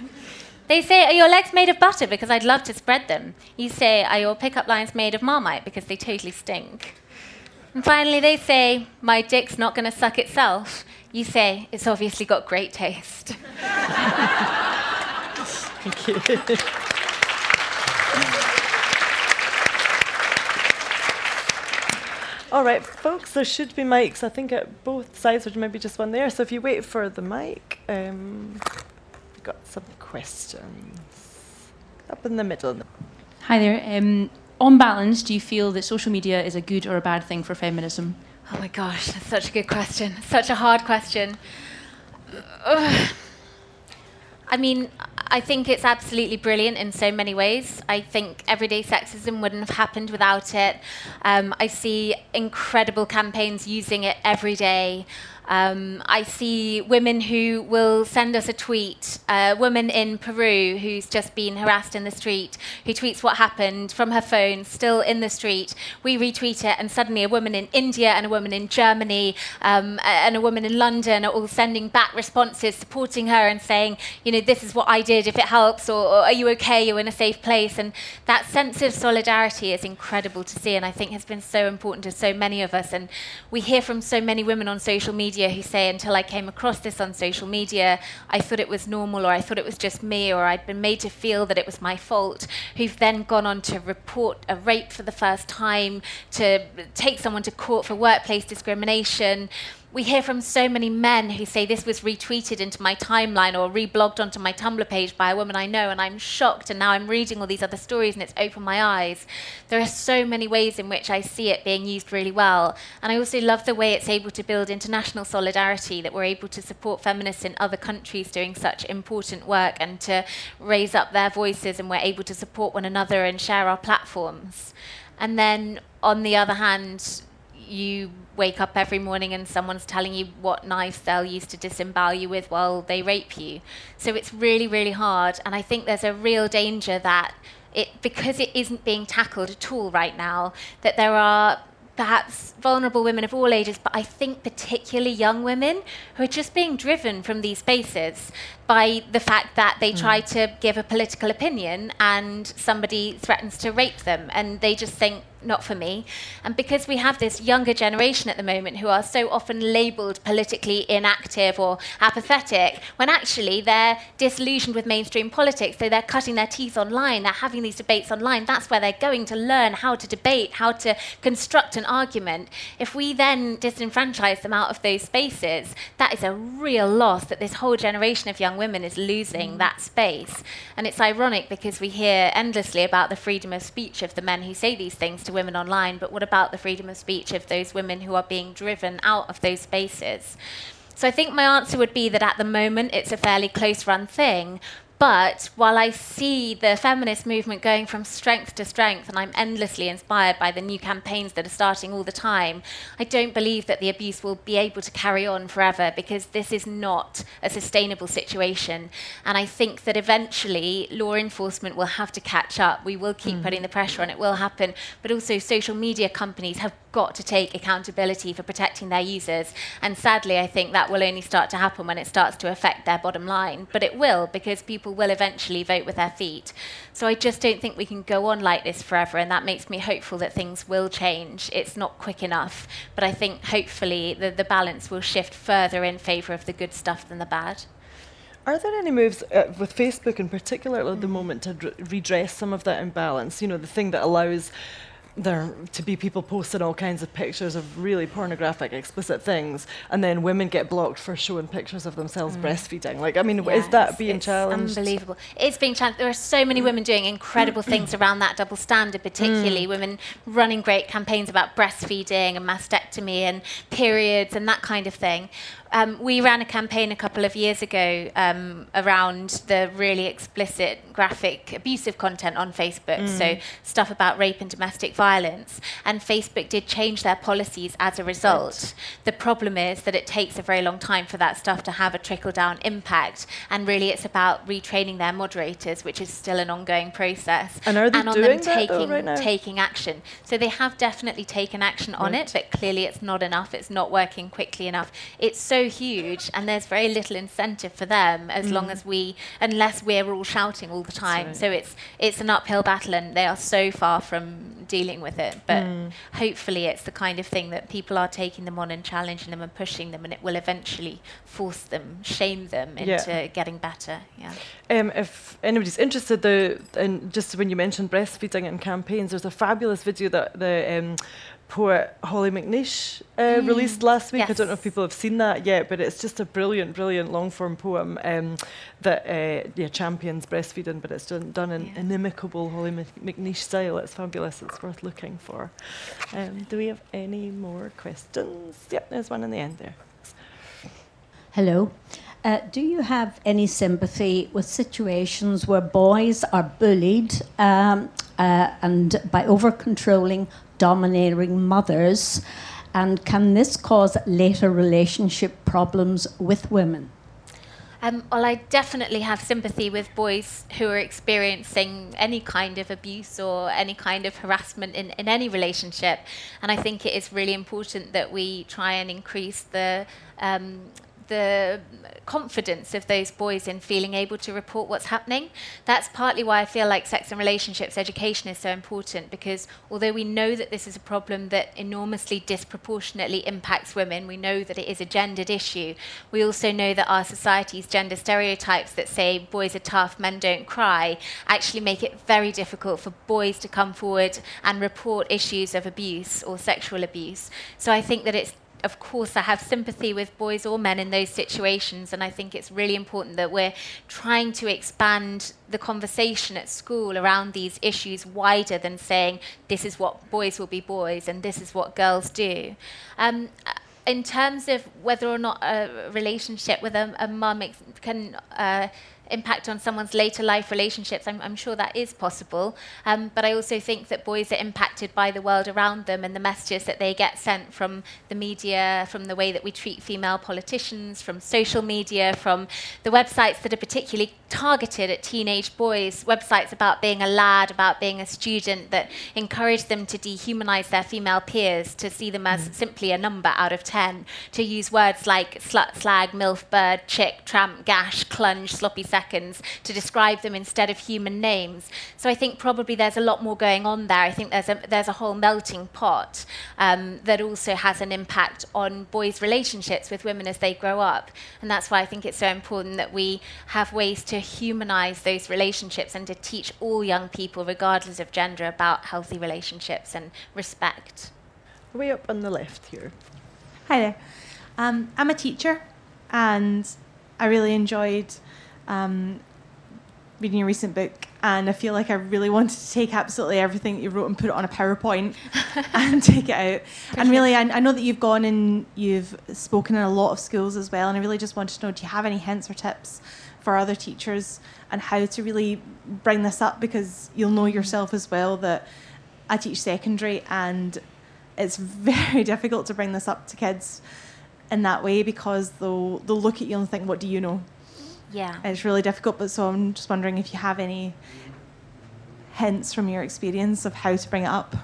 They say, Are your legs made of butter? Because I'd love to spread them. You say, Are your pickup lines made of marmite? Because they totally stink. And finally, they say, My dick's not going to suck itself you say it's obviously got great taste. <laughs> Thank you. <laughs> All right, folks, there should be mics, I think, at both sides, or maybe just one there. So if you wait for the mic, um, we've got some questions. Up in the middle. Hi there. Um, on balance, do you feel that social media is a good or a bad thing for feminism? Oh my gosh, that's such a good question. Such a hard question. I mean, I think it's absolutely brilliant in so many ways. I think everyday sexism wouldn't have happened without it. Um, I see incredible campaigns using it every day. Um, I see women who will send us a tweet. A woman in Peru who's just been harassed in the street, who tweets what happened from her phone, still in the street. We retweet it, and suddenly a woman in India and a woman in Germany um, and a woman in London are all sending back responses, supporting her and saying, you know, this is what I did. If it helps, or, or are you okay? You're in a safe place. And that sense of solidarity is incredible to see, and I think has been so important to so many of us. And we hear from so many women on social media who say, until I came across this on social media, I thought it was normal, or I thought it was just me, or I'd been made to feel that it was my fault, who've then gone on to report a rape for the first time, to take someone to court for workplace discrimination we hear from so many men who say this was retweeted into my timeline or reblogged onto my Tumblr page by a woman I know, and I'm shocked. And now I'm reading all these other stories, and it's opened my eyes. There are so many ways in which I see it being used really well. And I also love the way it's able to build international solidarity, that we're able to support feminists in other countries doing such important work and to raise up their voices, and we're able to support one another and share our platforms. And then on the other hand, you wake up every morning and someone's telling you what knives they'll use to disembowel you with while they rape you. So it's really, really hard. And I think there's a real danger that it, because it isn't being tackled at all right now, that there are perhaps vulnerable women of all ages, but I think particularly young women who are just being driven from these spaces by the fact that they mm. try to give a political opinion and somebody threatens to rape them and they just think not for me. And because we have this younger generation at the moment who are so often labelled politically inactive or apathetic, when actually they're disillusioned with mainstream politics, so they're cutting their teeth online, they're having these debates online, that's where they're going to learn how to debate, how to construct an argument. If we then disenfranchise them out of those spaces, that is a real loss that this whole generation of young women is losing mm. that space. And it's ironic because we hear endlessly about the freedom of speech of the men who say these things to women online, but what about the freedom of speech of those women who are being driven out of those spaces? So I think my answer would be that at the moment it's a fairly close run thing, but while I see the feminist movement going from strength to strength, and I'm endlessly inspired by the new campaigns that are starting all the time, I don't believe that the abuse will be able to carry on forever because this is not a sustainable situation. And I think that eventually law enforcement will have to catch up. We will keep mm. putting the pressure on, it will happen. But also, social media companies have got to take accountability for protecting their users. And sadly, I think that will only start to happen when it starts to affect their bottom line. But it will because people will eventually vote with their feet. So I just don't think we can go on like this forever. And that makes me hopeful that things will change. It's not quick enough. But I think hopefully the, the balance will shift further in favour of the good stuff than the bad. Are there any moves uh, with Facebook in particular at the mm. moment to redress some of that imbalance? You know, the thing that allows there to be people posting all kinds of pictures of really pornographic, explicit things, and then women get blocked for showing pictures of themselves mm. breastfeeding. Like, I mean, yeah, is that being it's challenged? Unbelievable. It's being challenged. There are so many women doing incredible things around that double standard, particularly mm. women running great campaigns about breastfeeding and mastectomy and periods and that kind of thing. Um, we ran a campaign a couple of years ago um, around the really explicit, graphic, abusive content on Facebook. Mm. So stuff about rape and domestic violence. And Facebook did change their policies as a result. Right. The problem is that it takes a very long time for that stuff to have a trickle down impact. And really, it's about retraining their moderators, which is still an ongoing process. And are they and on doing them taking, right now? taking action. So they have definitely taken action on right. it, but clearly it's not enough. It's not working quickly enough. It's so huge, and there's very little incentive for them as mm. long as we, unless we're all shouting all the time. Right. So it's it's an uphill battle, and they are so far from dealing with it. But mm. hopefully, it's the kind of thing that people are taking them on and challenging them and pushing them, and it will eventually force them, shame them into yeah. getting better. Yeah. Um, if anybody's interested, the and just when you mentioned breastfeeding and campaigns, there's a fabulous video that the um, poet Hollie McNish uh, mm. released last week. Yes. I don't know if people have seen that yet, but it's just a brilliant, brilliant long form poem um, that uh, yeah, champions breastfeeding, but it's done, done in yeah. inimicable Hollie McNish style. It's fabulous. It's worth looking for. Um, do we have any more questions? Yep, there's one in the end there. Hello. Uh, do you have any sympathy with situations where boys are bullied um, uh, and by over controlling domineering mothers And can this cause later relationship problems with women? Um, well, I definitely have sympathy with boys who are experiencing any kind of abuse or any kind of harassment in, in any relationship. And I think it is really important that we try and increase the um, the confidence of those boys in feeling able to report what's happening. That's partly why I feel like sex and relationships education is so important because although we know that this is a problem that enormously disproportionately impacts women, we know that it is a gendered issue. We also know that our society's gender stereotypes that say boys are tough, men don't cry, actually make it very difficult for boys to come forward and report issues of abuse or sexual abuse. So I think that it's of course, I have sympathy with boys or men in those situations, and I think it's really important that we're trying to expand the conversation at school around these issues wider than saying this is what boys will be boys and this is what girls do. Um, in terms of whether or not a relationship with a, a mum can uh, impact on someone's later life relationships. I'm, I'm sure that is possible. Um, but I also think that boys are impacted by the world around them and the messages that they get sent from the media, from the way that we treat female politicians, from social media, from the websites that are particularly targeted at teenage boys, websites about being a lad, about being a student, that encourage them to dehumanize their female peers, to see them as mm. simply a number out of 10, to use words like slut, slag, milf, bird, chick, tramp, gash, clunge, sloppy seconds to describe them instead of human names. So I think probably there's a lot more going on there. I think there's a, there's a whole melting pot um, that also has an impact on boys' relationships with women as they grow up. And that's why I think it's so important that we have ways to humanize those relationships and to teach all young people, regardless of gender, about healthy relationships and respect. Way up on the left here. Hi there. Um, I'm a teacher and I really enjoyed um, reading your recent book, and I feel like I really wanted to take absolutely everything you wrote and put it on a PowerPoint <laughs> and take it out. And really, I, I, know that you've gone and you've spoken in a lot of schools as well, and I really just wanted to know do you have any hints or tips for other teachers and how to really bring this up? Because you'll know yourself as well that I teach secondary, and it's very <laughs> difficult to bring this up to kids in that way because they'll they'll look at you and think, "What do you know?" Yeah. It's really difficult, but so I'm just wondering if you have any hints from your experience of how to bring it up.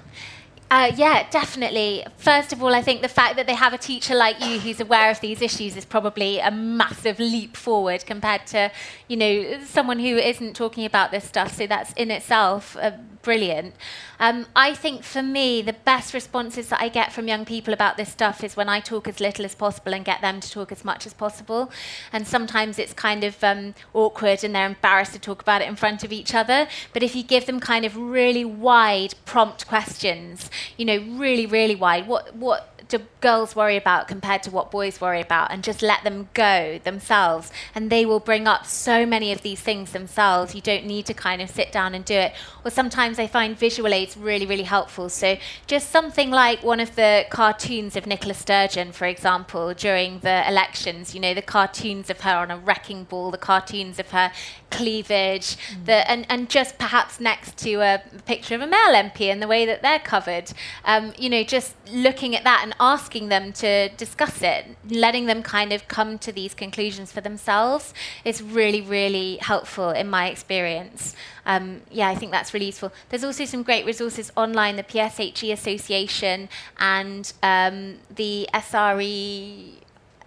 Uh, yeah, definitely. First of all, I think the fact that they have a teacher like you who's aware of these issues is probably a massive leap forward compared to, you know, someone who isn't talking about this stuff. So that's in itself uh, brilliant. Um, I think for me, the best responses that I get from young people about this stuff is when I talk as little as possible and get them to talk as much as possible. And sometimes it's kind of um, awkward and they're embarrassed to talk about it in front of each other. But if you give them kind of really wide prompt questions, you know, really, really wide, what, what do girls worry about compared to what boys worry about and just let them go themselves. And they will bring up so many of these things themselves. You don't need to kind of sit down and do it. Or sometimes i find visual aids really really helpful. So just something like one of the cartoons of nicola sturgeon for example during the elections you know the cartoons of her on a wrecking ball the cartoons of her cleavage mm. the, and, and just perhaps next to a picture of a male mp and the way that they're covered. Um, you know just looking at that and asking them to discuss it, letting them kind of come to these conclusions for themselves is really, really helpful in my experience. Um, yeah, I think that's really useful. There's also some great resources online, the PSHE Association and um, the SRE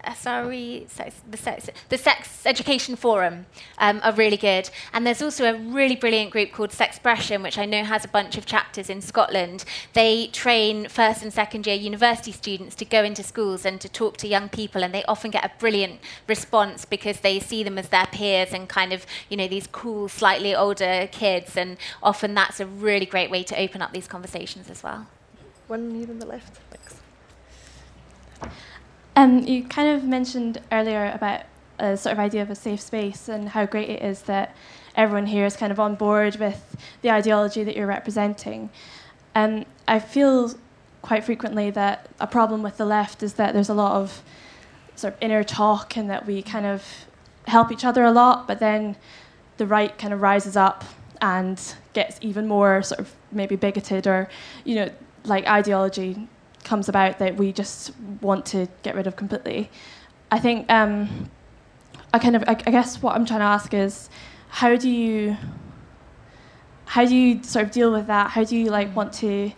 SRE, sex, the, sex, the Sex Education Forum um, are really good. And there's also a really brilliant group called Sexpression, which I know has a bunch of chapters in Scotland. They train first and second year university students to go into schools and to talk to young people, and they often get a brilliant response because they see them as their peers and kind of, you know, these cool, slightly older kids. And often that's a really great way to open up these conversations as well. One here on the left. Thanks. Um, you kind of mentioned earlier about a sort of idea of a safe space and how great it is that everyone here is kind of on board with the ideology that you're representing. And I feel quite frequently that a problem with the left is that there's a lot of sort of inner talk and that we kind of help each other a lot, but then the right kind of rises up and gets even more sort of maybe bigoted or, you know, like ideology comes about that we just want to get rid of completely. I think um, I kind of I, I guess what I'm trying to ask is how do you how do you sort of deal with that? How do you like want to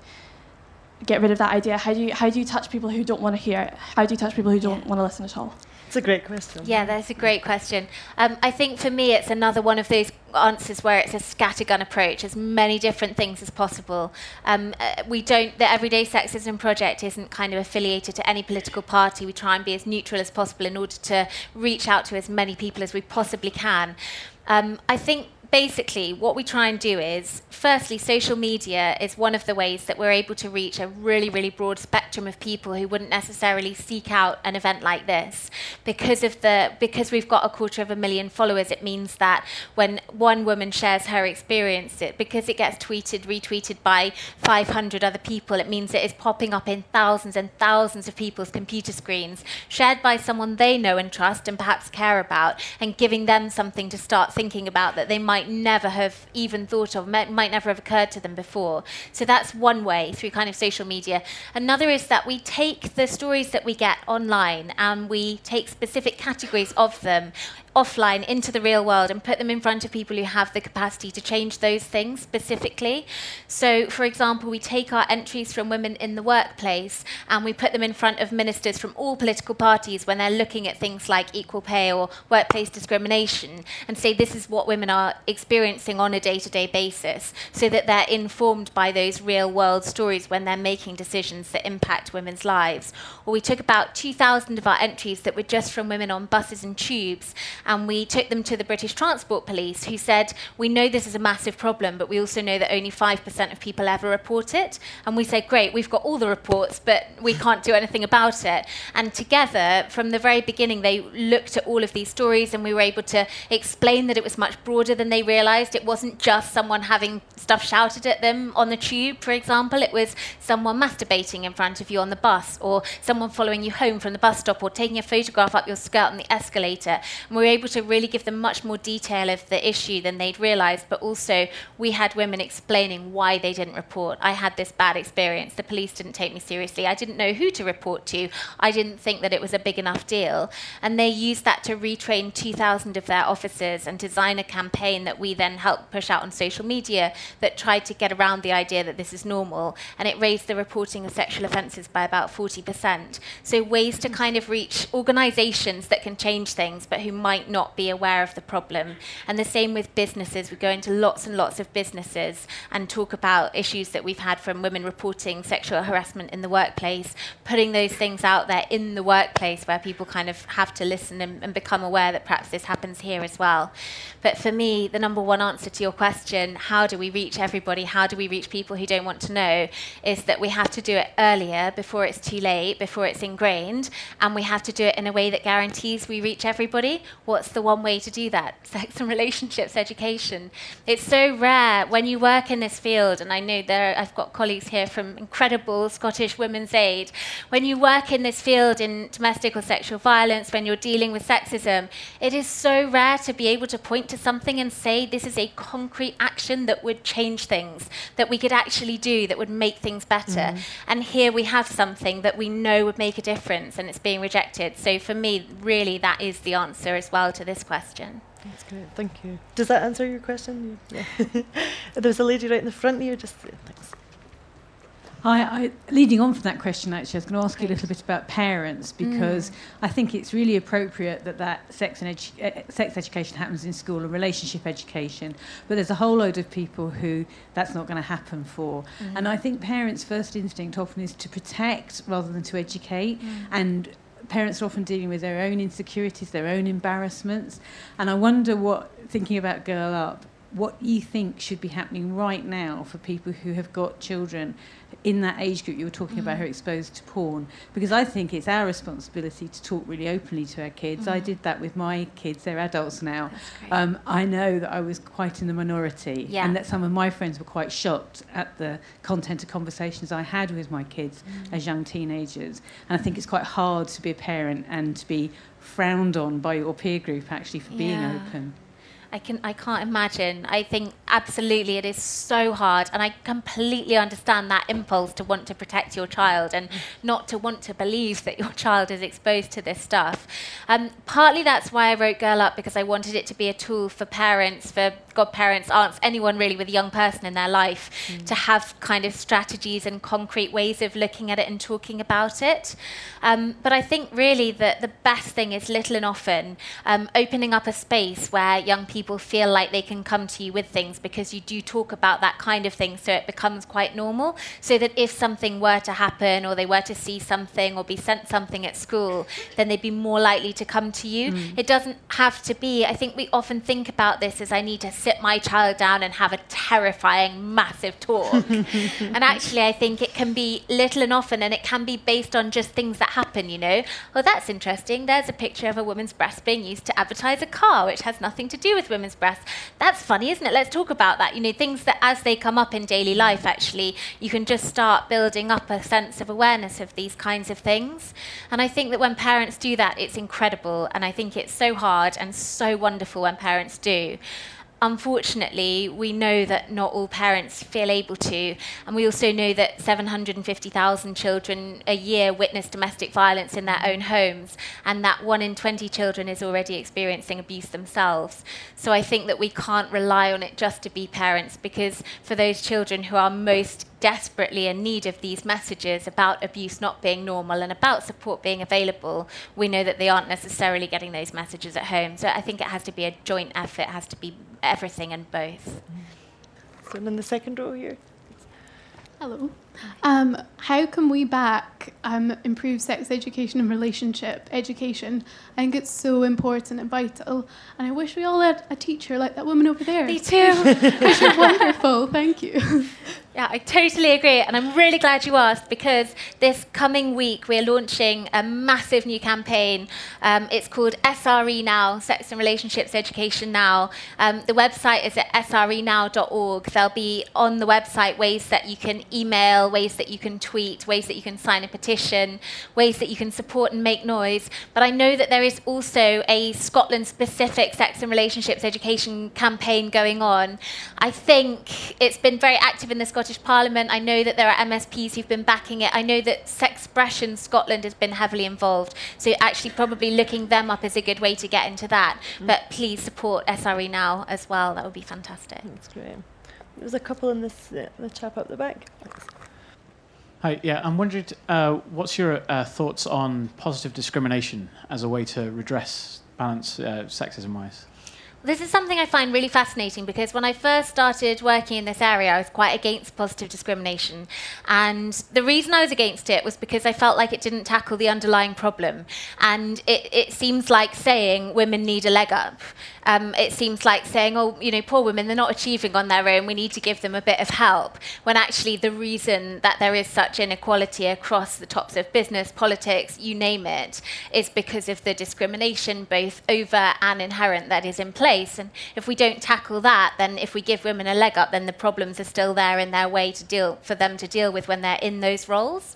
get rid of that idea? How do you how do you touch people who don't want to hear it? How do you touch people who don't Yeah. want to listen at all? It's a great question. Yeah, that's a great question. Um, I think for me, it's another one of those answers where it's a scattergun approach, as many different things as possible. Um, uh, we don't, the Everyday Sexism Project isn't kind of affiliated to any political party. We try and be as neutral as possible in order to reach out to as many people as we possibly can. Um, I think basically what we try and do is firstly social media is one of the ways that we're able to reach a really really broad spectrum of people who wouldn't necessarily seek out an event like this. Because of the because we've got a quarter of a million followers it means that when one woman shares her experience it because it gets tweeted retweeted by 500 other people it means it is popping up in thousands and thousands of people's computer screens shared by someone they know and trust and perhaps care about and giving them something to start thinking about that they might never have even thought of might, might never have occurred to them before. So that's one way through kind of social media. Another is that we take the stories that we get online and we take specific categories of them offline into the real world and put them in front of people who have the capacity to change those things specifically. So, for example, we take our entries from women in the workplace and we put them in front of ministers from all political parties when they're looking at things like equal pay or workplace discrimination and say this is what women are experiencing on a day to day basis so that they're informed by those real world stories when they're making decisions that impact women's lives. Or we took about 2,000 of our entries that were just from women on buses and tubes and we took them to the British Transport Police, who said, We know this is a massive problem, but we also know that only 5% of people ever report it. And we said, Great, we've got all the reports, but we can't do anything about it. And together, from the very beginning, they looked at all of these stories, and we were able to explain that it was much broader than they realized. It wasn't just someone having stuff shouted at them on the tube, for example, it was someone masturbating in front of you on the bus, or someone following you home from the bus stop, or taking a photograph up your skirt on the escalator. And we were able to really give them much more detail of the issue than they'd realised, but also we had women explaining why they didn't report. I had this bad experience. The police didn't take me seriously. I didn't know who to report to. I didn't think that it was a big enough deal. And they used that to retrain 2,000 of their officers and design a campaign that we then helped push out on social media that tried to get around the idea that this is normal. And it raised the reporting of sexual offences by about 40%. So, ways to kind of reach organisations that can change things, but who might not be aware of the problem. And the same with businesses. We go into lots and lots of businesses and talk about issues that we've had from women reporting sexual harassment in the workplace, putting those things out there in the workplace where people kind of have to listen and, and become aware that perhaps this happens here as well. But for me, the number one answer to your question, how do we reach everybody? How do we reach people who don't want to know? Is that we have to do it earlier before it's too late, before it's ingrained, and we have to do it in a way that guarantees we reach everybody. What's the one way to do that? <laughs> Sex and relationships education. It's so rare when you work in this field, and I know there I've got colleagues here from incredible Scottish Women's Aid. When you work in this field in domestic or sexual violence, when you're dealing with sexism, it is so rare to be able to point to something and say this is a concrete action that would change things, that we could actually do, that would make things better. Mm-hmm. And here we have something that we know would make a difference, and it's being rejected. So for me, really, that is the answer as well to this question. That's great. Thank you. Does that answer your question? Yeah. <laughs> There's a lady right in the front here. Just thanks. Hi, I, leading on from that question, actually, I was going to ask you a little bit about parents mm. because I think it's really appropriate that that sex and edu- eh, eh, sex education happens in school and relationship education. But there's a whole load of people who that's not going to happen for, mm. and I think parents' first instinct often is to protect rather than to educate, mm. and parents are often dealing with their own insecurities, their own embarrassments, and I wonder what thinking about Girl Up. What you think should be happening right now for people who have got children in that age group you were talking about mm. who are exposed to porn because I think it's our responsibility to talk really openly to our kids. I mm-hmm. did that with my kids; they're adults now. Um, I know that I was quite in the minority, Yeah. and that some of my friends were quite shocked at the content of conversations I had with my kids mm. as young teenagers. And I think it's quite hard to be a parent and to be frowned on by your peer group actually for being Yeah. open. I can I can't imagine. I think absolutely it is so hard and I completely understand that impulse to want to protect your child and not to want to believe that your <laughs> child is exposed to this stuff. Um, partly that's why I wrote Girl Up because I wanted it to be a tool for parents, for godparents, aunts, anyone really with a young person in their life mm. to have kind of strategies and concrete ways of looking at it and talking about it. Um, but I think really that the best thing is little and often um, opening up a space where young people feel like they can come to you with things because you do talk about that kind of thing so it becomes quite normal so that if something were to happen or they were to see something or be sent something at school then they'd be more likely to come to you mm. it doesn't have to be i think we often think about this as i need to sit my child down and have a terrifying massive talk <laughs> and actually i think it can be little and often and it can be based on just things that happen you know well that's interesting there's a picture of a woman's breast being used to advertise a car which has nothing to do with women's breasts. That's funny, isn't it? Let's talk about that. You know, things that as they come up in daily life, actually, you can just start building up a sense of awareness of these kinds of things. And I think that when parents do that, it's incredible. And I think it's so hard and so wonderful when parents do unfortunately, we know that not all parents feel able to. And we also know that 750,000 children a year witness domestic violence in their own homes, and that one in 20 children is already experiencing abuse themselves. So I think that we can't rely on it just to be parents, because for those children who are most desperately in need of these messages about abuse not being normal and about support being available, we know that they aren't necessarily getting those messages at home. So I think it has to be a joint effort, it has to be everything and both. So in the second row here. Hello. Um, how can we back um, improve sex education and relationship education? I think it's so important and vital. And I wish we all had a teacher like that woman over there. Me too. <laughs> wonderful. Thank you. <laughs> Yeah, I totally agree. And I'm really glad you asked because this coming week we're launching a massive new campaign. Um, it's called SRE Now, Sex and Relationships Education Now. Um, the website is at srenow.org. There'll be on the website ways that you can email, ways that you can tweet, ways that you can sign a petition, ways that you can support and make noise. But I know that there is also a Scotland specific sex and relationships education campaign going on. I think it's been very active in the Scottish Parliament. I know that there are MSPs who've been backing it. I know that Sexpression Scotland has been heavily involved. So actually probably looking them up is a good way to get into that. Mm. But please support SRE now as well. That would be fantastic. That's great. There's a couple in this uh, the chap up the back. Hi, yeah, I'm wondering uh, what's your uh, thoughts on positive discrimination as a way to redress balance uh, sexism wise? This is something I find really fascinating because when I first started working in this area, I was quite against positive discrimination. And the reason I was against it was because I felt like it didn't tackle the underlying problem. And it, it seems like saying women need a leg up. Um, it seems like saying, oh, you know, poor women, they're not achieving on their own, we need to give them a bit of help. When actually, the reason that there is such inequality across the tops of business, politics, you name it, is because of the discrimination, both over and inherent, that is in place And if we don't tackle that, then if we give women a leg up, then the problems are still there in their way to deal for them to deal with when they're in those roles.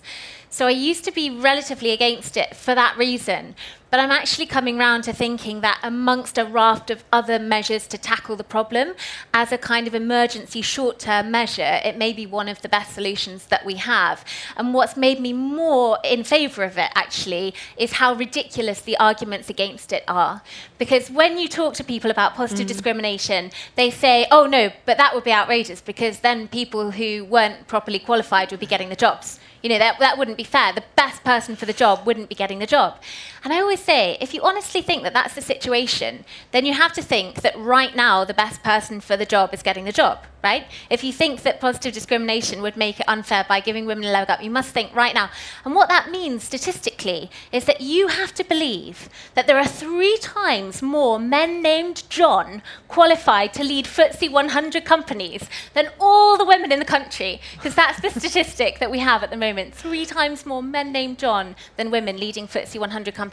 So I used to be relatively against it for that reason. But I'm actually coming round to thinking that amongst a raft of other measures to tackle the problem, as a kind of emergency short term measure, it may be one of the best solutions that we have. And what's made me more in favour of it, actually, is how ridiculous the arguments against it are. Because when you talk to people about positive mm. discrimination, they say, oh no, but that would be outrageous because then people who weren't properly qualified would be getting the jobs. You know, that, that wouldn't be fair. The best person for the job wouldn't be getting the job. And I always say, if you honestly think that that's the situation, then you have to think that right now the best person for the job is getting the job, right? If you think that positive discrimination would make it unfair by giving women a leg up, you must think right now. And what that means statistically is that you have to believe that there are three times more men named John qualified to lead FTSE 100 companies than all the women in the country, because that's the statistic that we have at the moment. Three times more men named John than women leading FTSE 100 companies.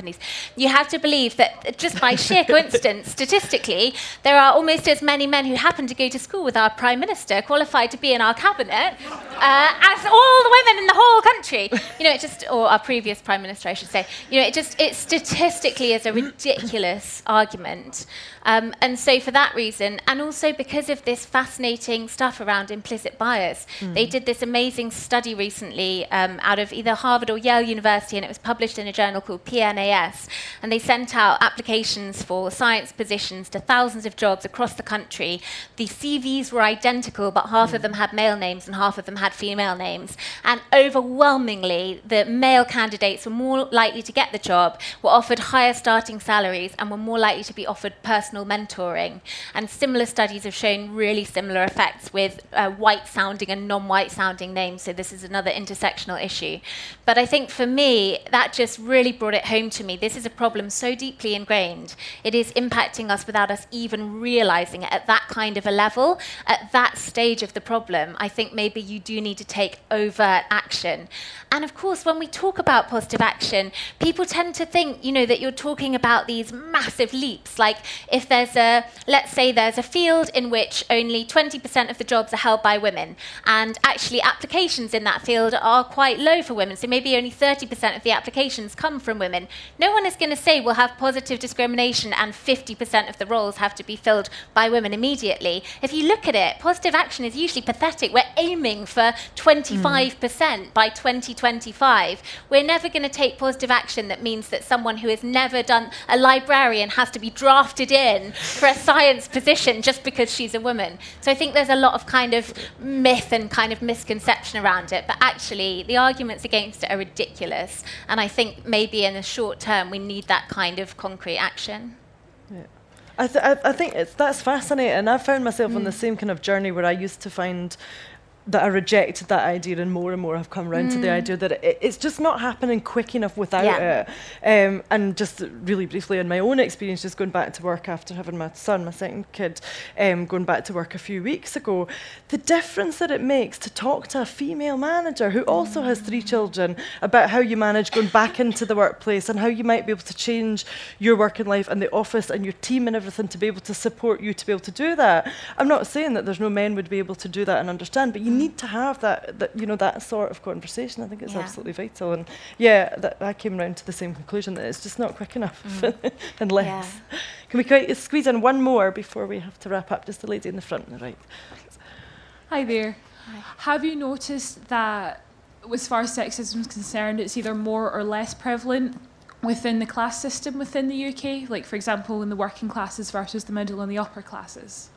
You have to believe that just by sheer coincidence, statistically, there are almost as many men who happen to go to school with our Prime Minister, qualified to be in our cabinet, uh, as all the women in the whole country. You know, it just, or our previous Prime Minister, I should say. You know, it just, it statistically is a ridiculous argument. Um, and so, for that reason, and also because of this fascinating stuff around implicit bias, mm. they did this amazing study recently um, out of either Harvard or Yale University, and it was published in a journal called PNAS. And they sent out applications for science positions to thousands of jobs across the country. The CVs were identical, but half mm. of them had male names and half of them had female names. And overwhelmingly, the male candidates were more likely to get the job, were offered higher starting salaries, and were more likely to be offered personal mentoring. And similar studies have shown really similar effects with uh, white sounding and non white sounding names. So this is another intersectional issue. But I think for me, that just really brought it home to me. This is a problem so deeply ingrained. It is impacting us without us even realizing it at that kind of a level, at that stage of the problem. I think maybe you do need to take overt action. And of course, when we talk about positive action, people tend to think, you know, that you're talking about these massive leaps. Like if there's a, let's say there's a field in which only 20% of the jobs are held by women, and actually applications in that field are quite low for women, so maybe only 30% of the applications come from women. No one is going to say we'll have positive discrimination and 50% of the roles have to be filled by women immediately. If you look at it, positive action is usually pathetic. We're aiming for 25% mm. by 2025. We're never going to take positive action that means that someone who has never done a librarian has to be drafted in for a science position just because she's a woman. So I think there's a lot of kind of myth and kind of misconception around it. But actually, the arguments against it are ridiculous. And I think maybe in the short term, we need that kind of concrete action. Yeah. I, th- I, I, think it's, that's fascinating. I found myself mm. on the mm. same kind of journey where I used to find that I rejected that idea, and more and more have come around mm. to the mm. idea that it, it's just not happening quick enough without yeah. it. Um, and just really briefly, in my own experience, just going back to work after having my son, my second kid, um, going back to work a few weeks ago, the difference that it makes to talk to a female manager who also mm. has three children about how you manage going back into the workplace and how you might be able to change your working life and the office and your team and everything to be able to support you to be able to do that. I'm not saying that there's no men would be able to do that and understand, but you need to have that, that, you know, that sort of conversation. I think it's yeah. absolutely vital. And yeah, that, I came around to the same conclusion that it's just not quick enough mm. <laughs> unless. Yeah. Can we quite squeeze in one more before we have to wrap up? Just the lady in the front on the right. Hi there. Hi. Have you noticed that, as far as sexism is concerned, it's either more or less prevalent within the class system within the UK? Like, for example, in the working classes versus the middle and the upper classes?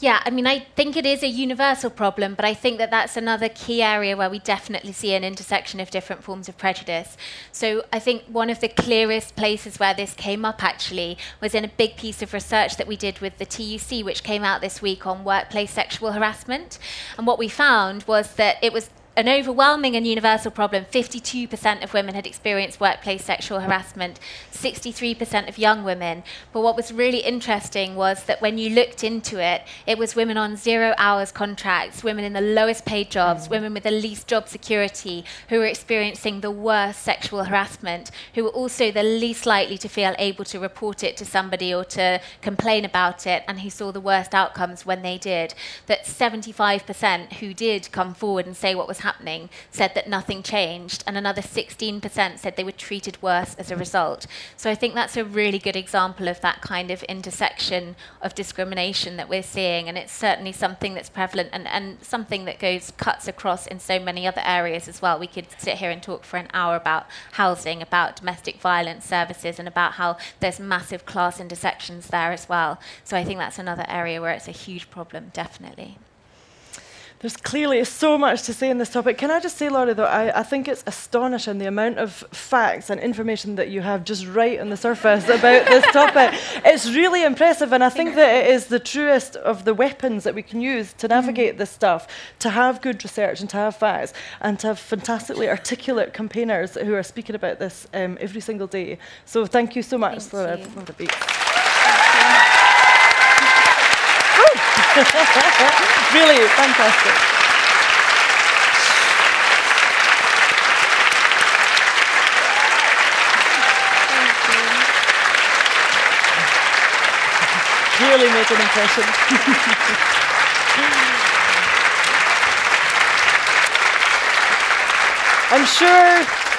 Yeah, I mean, I think it is a universal problem, but I think that that's another key area where we definitely see an intersection of different forms of prejudice. So I think one of the clearest places where this came up actually was in a big piece of research that we did with the TUC, which came out this week on workplace sexual harassment. And what we found was that it was an overwhelming and universal problem. 52% of women had experienced workplace sexual harassment, 63% of young women. But what was really interesting was that when you looked into it, it was women on zero hours contracts, women in the lowest paid jobs, mm. women with the least job security, who were experiencing the worst sexual harassment, who were also the least likely to feel able to report it to somebody or to complain about it, and who saw the worst outcomes when they did. That 75% who did come forward and say what was happening happening said that nothing changed, and another 16% said they were treated worse as a result. So I think that's a really good example of that kind of intersection of discrimination that we're seeing, and it's certainly something that's prevalent and, and something that goes cuts across in so many other areas as well. We could sit here and talk for an hour about housing, about domestic violence services, and about how there's massive class intersections there as well. So I think that's another area where it's a huge problem, definitely. There's clearly so much to say on this topic. Can I just say, Laurie, though, I, I, think it's astonishing the amount of facts and information that you have just right on the surface about this <laughs> topic. It's really impressive, and I think that it is the truest of the weapons that we can use to navigate mm. this stuff, to have good research and to have facts, and to have fantastically articulate campaigners who are speaking about this um, every single day. So thank you so much, thank Laura. You. <laughs> <laughs> <laughs> really fantastic. really make an impression. <laughs> I'm sure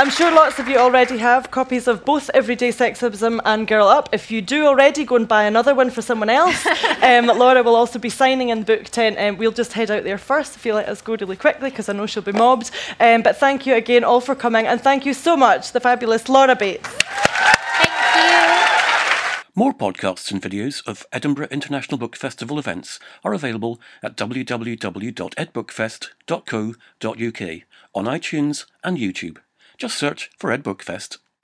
I'm sure lots of you already have copies of both Everyday Sexism and Girl Up. If you do already, go and buy another one for someone else. <laughs> um, Laura will also be signing in book tent. Um, we'll just head out there first if you let us go really quickly because I know she'll be mobbed. Um, but thank you again all for coming and thank you so much, the fabulous Laura Bates. Thank you. More podcasts and videos of Edinburgh International Book Festival events are available at www.edbookfest.co.uk on iTunes and YouTube. Just search for Ed Book Fest.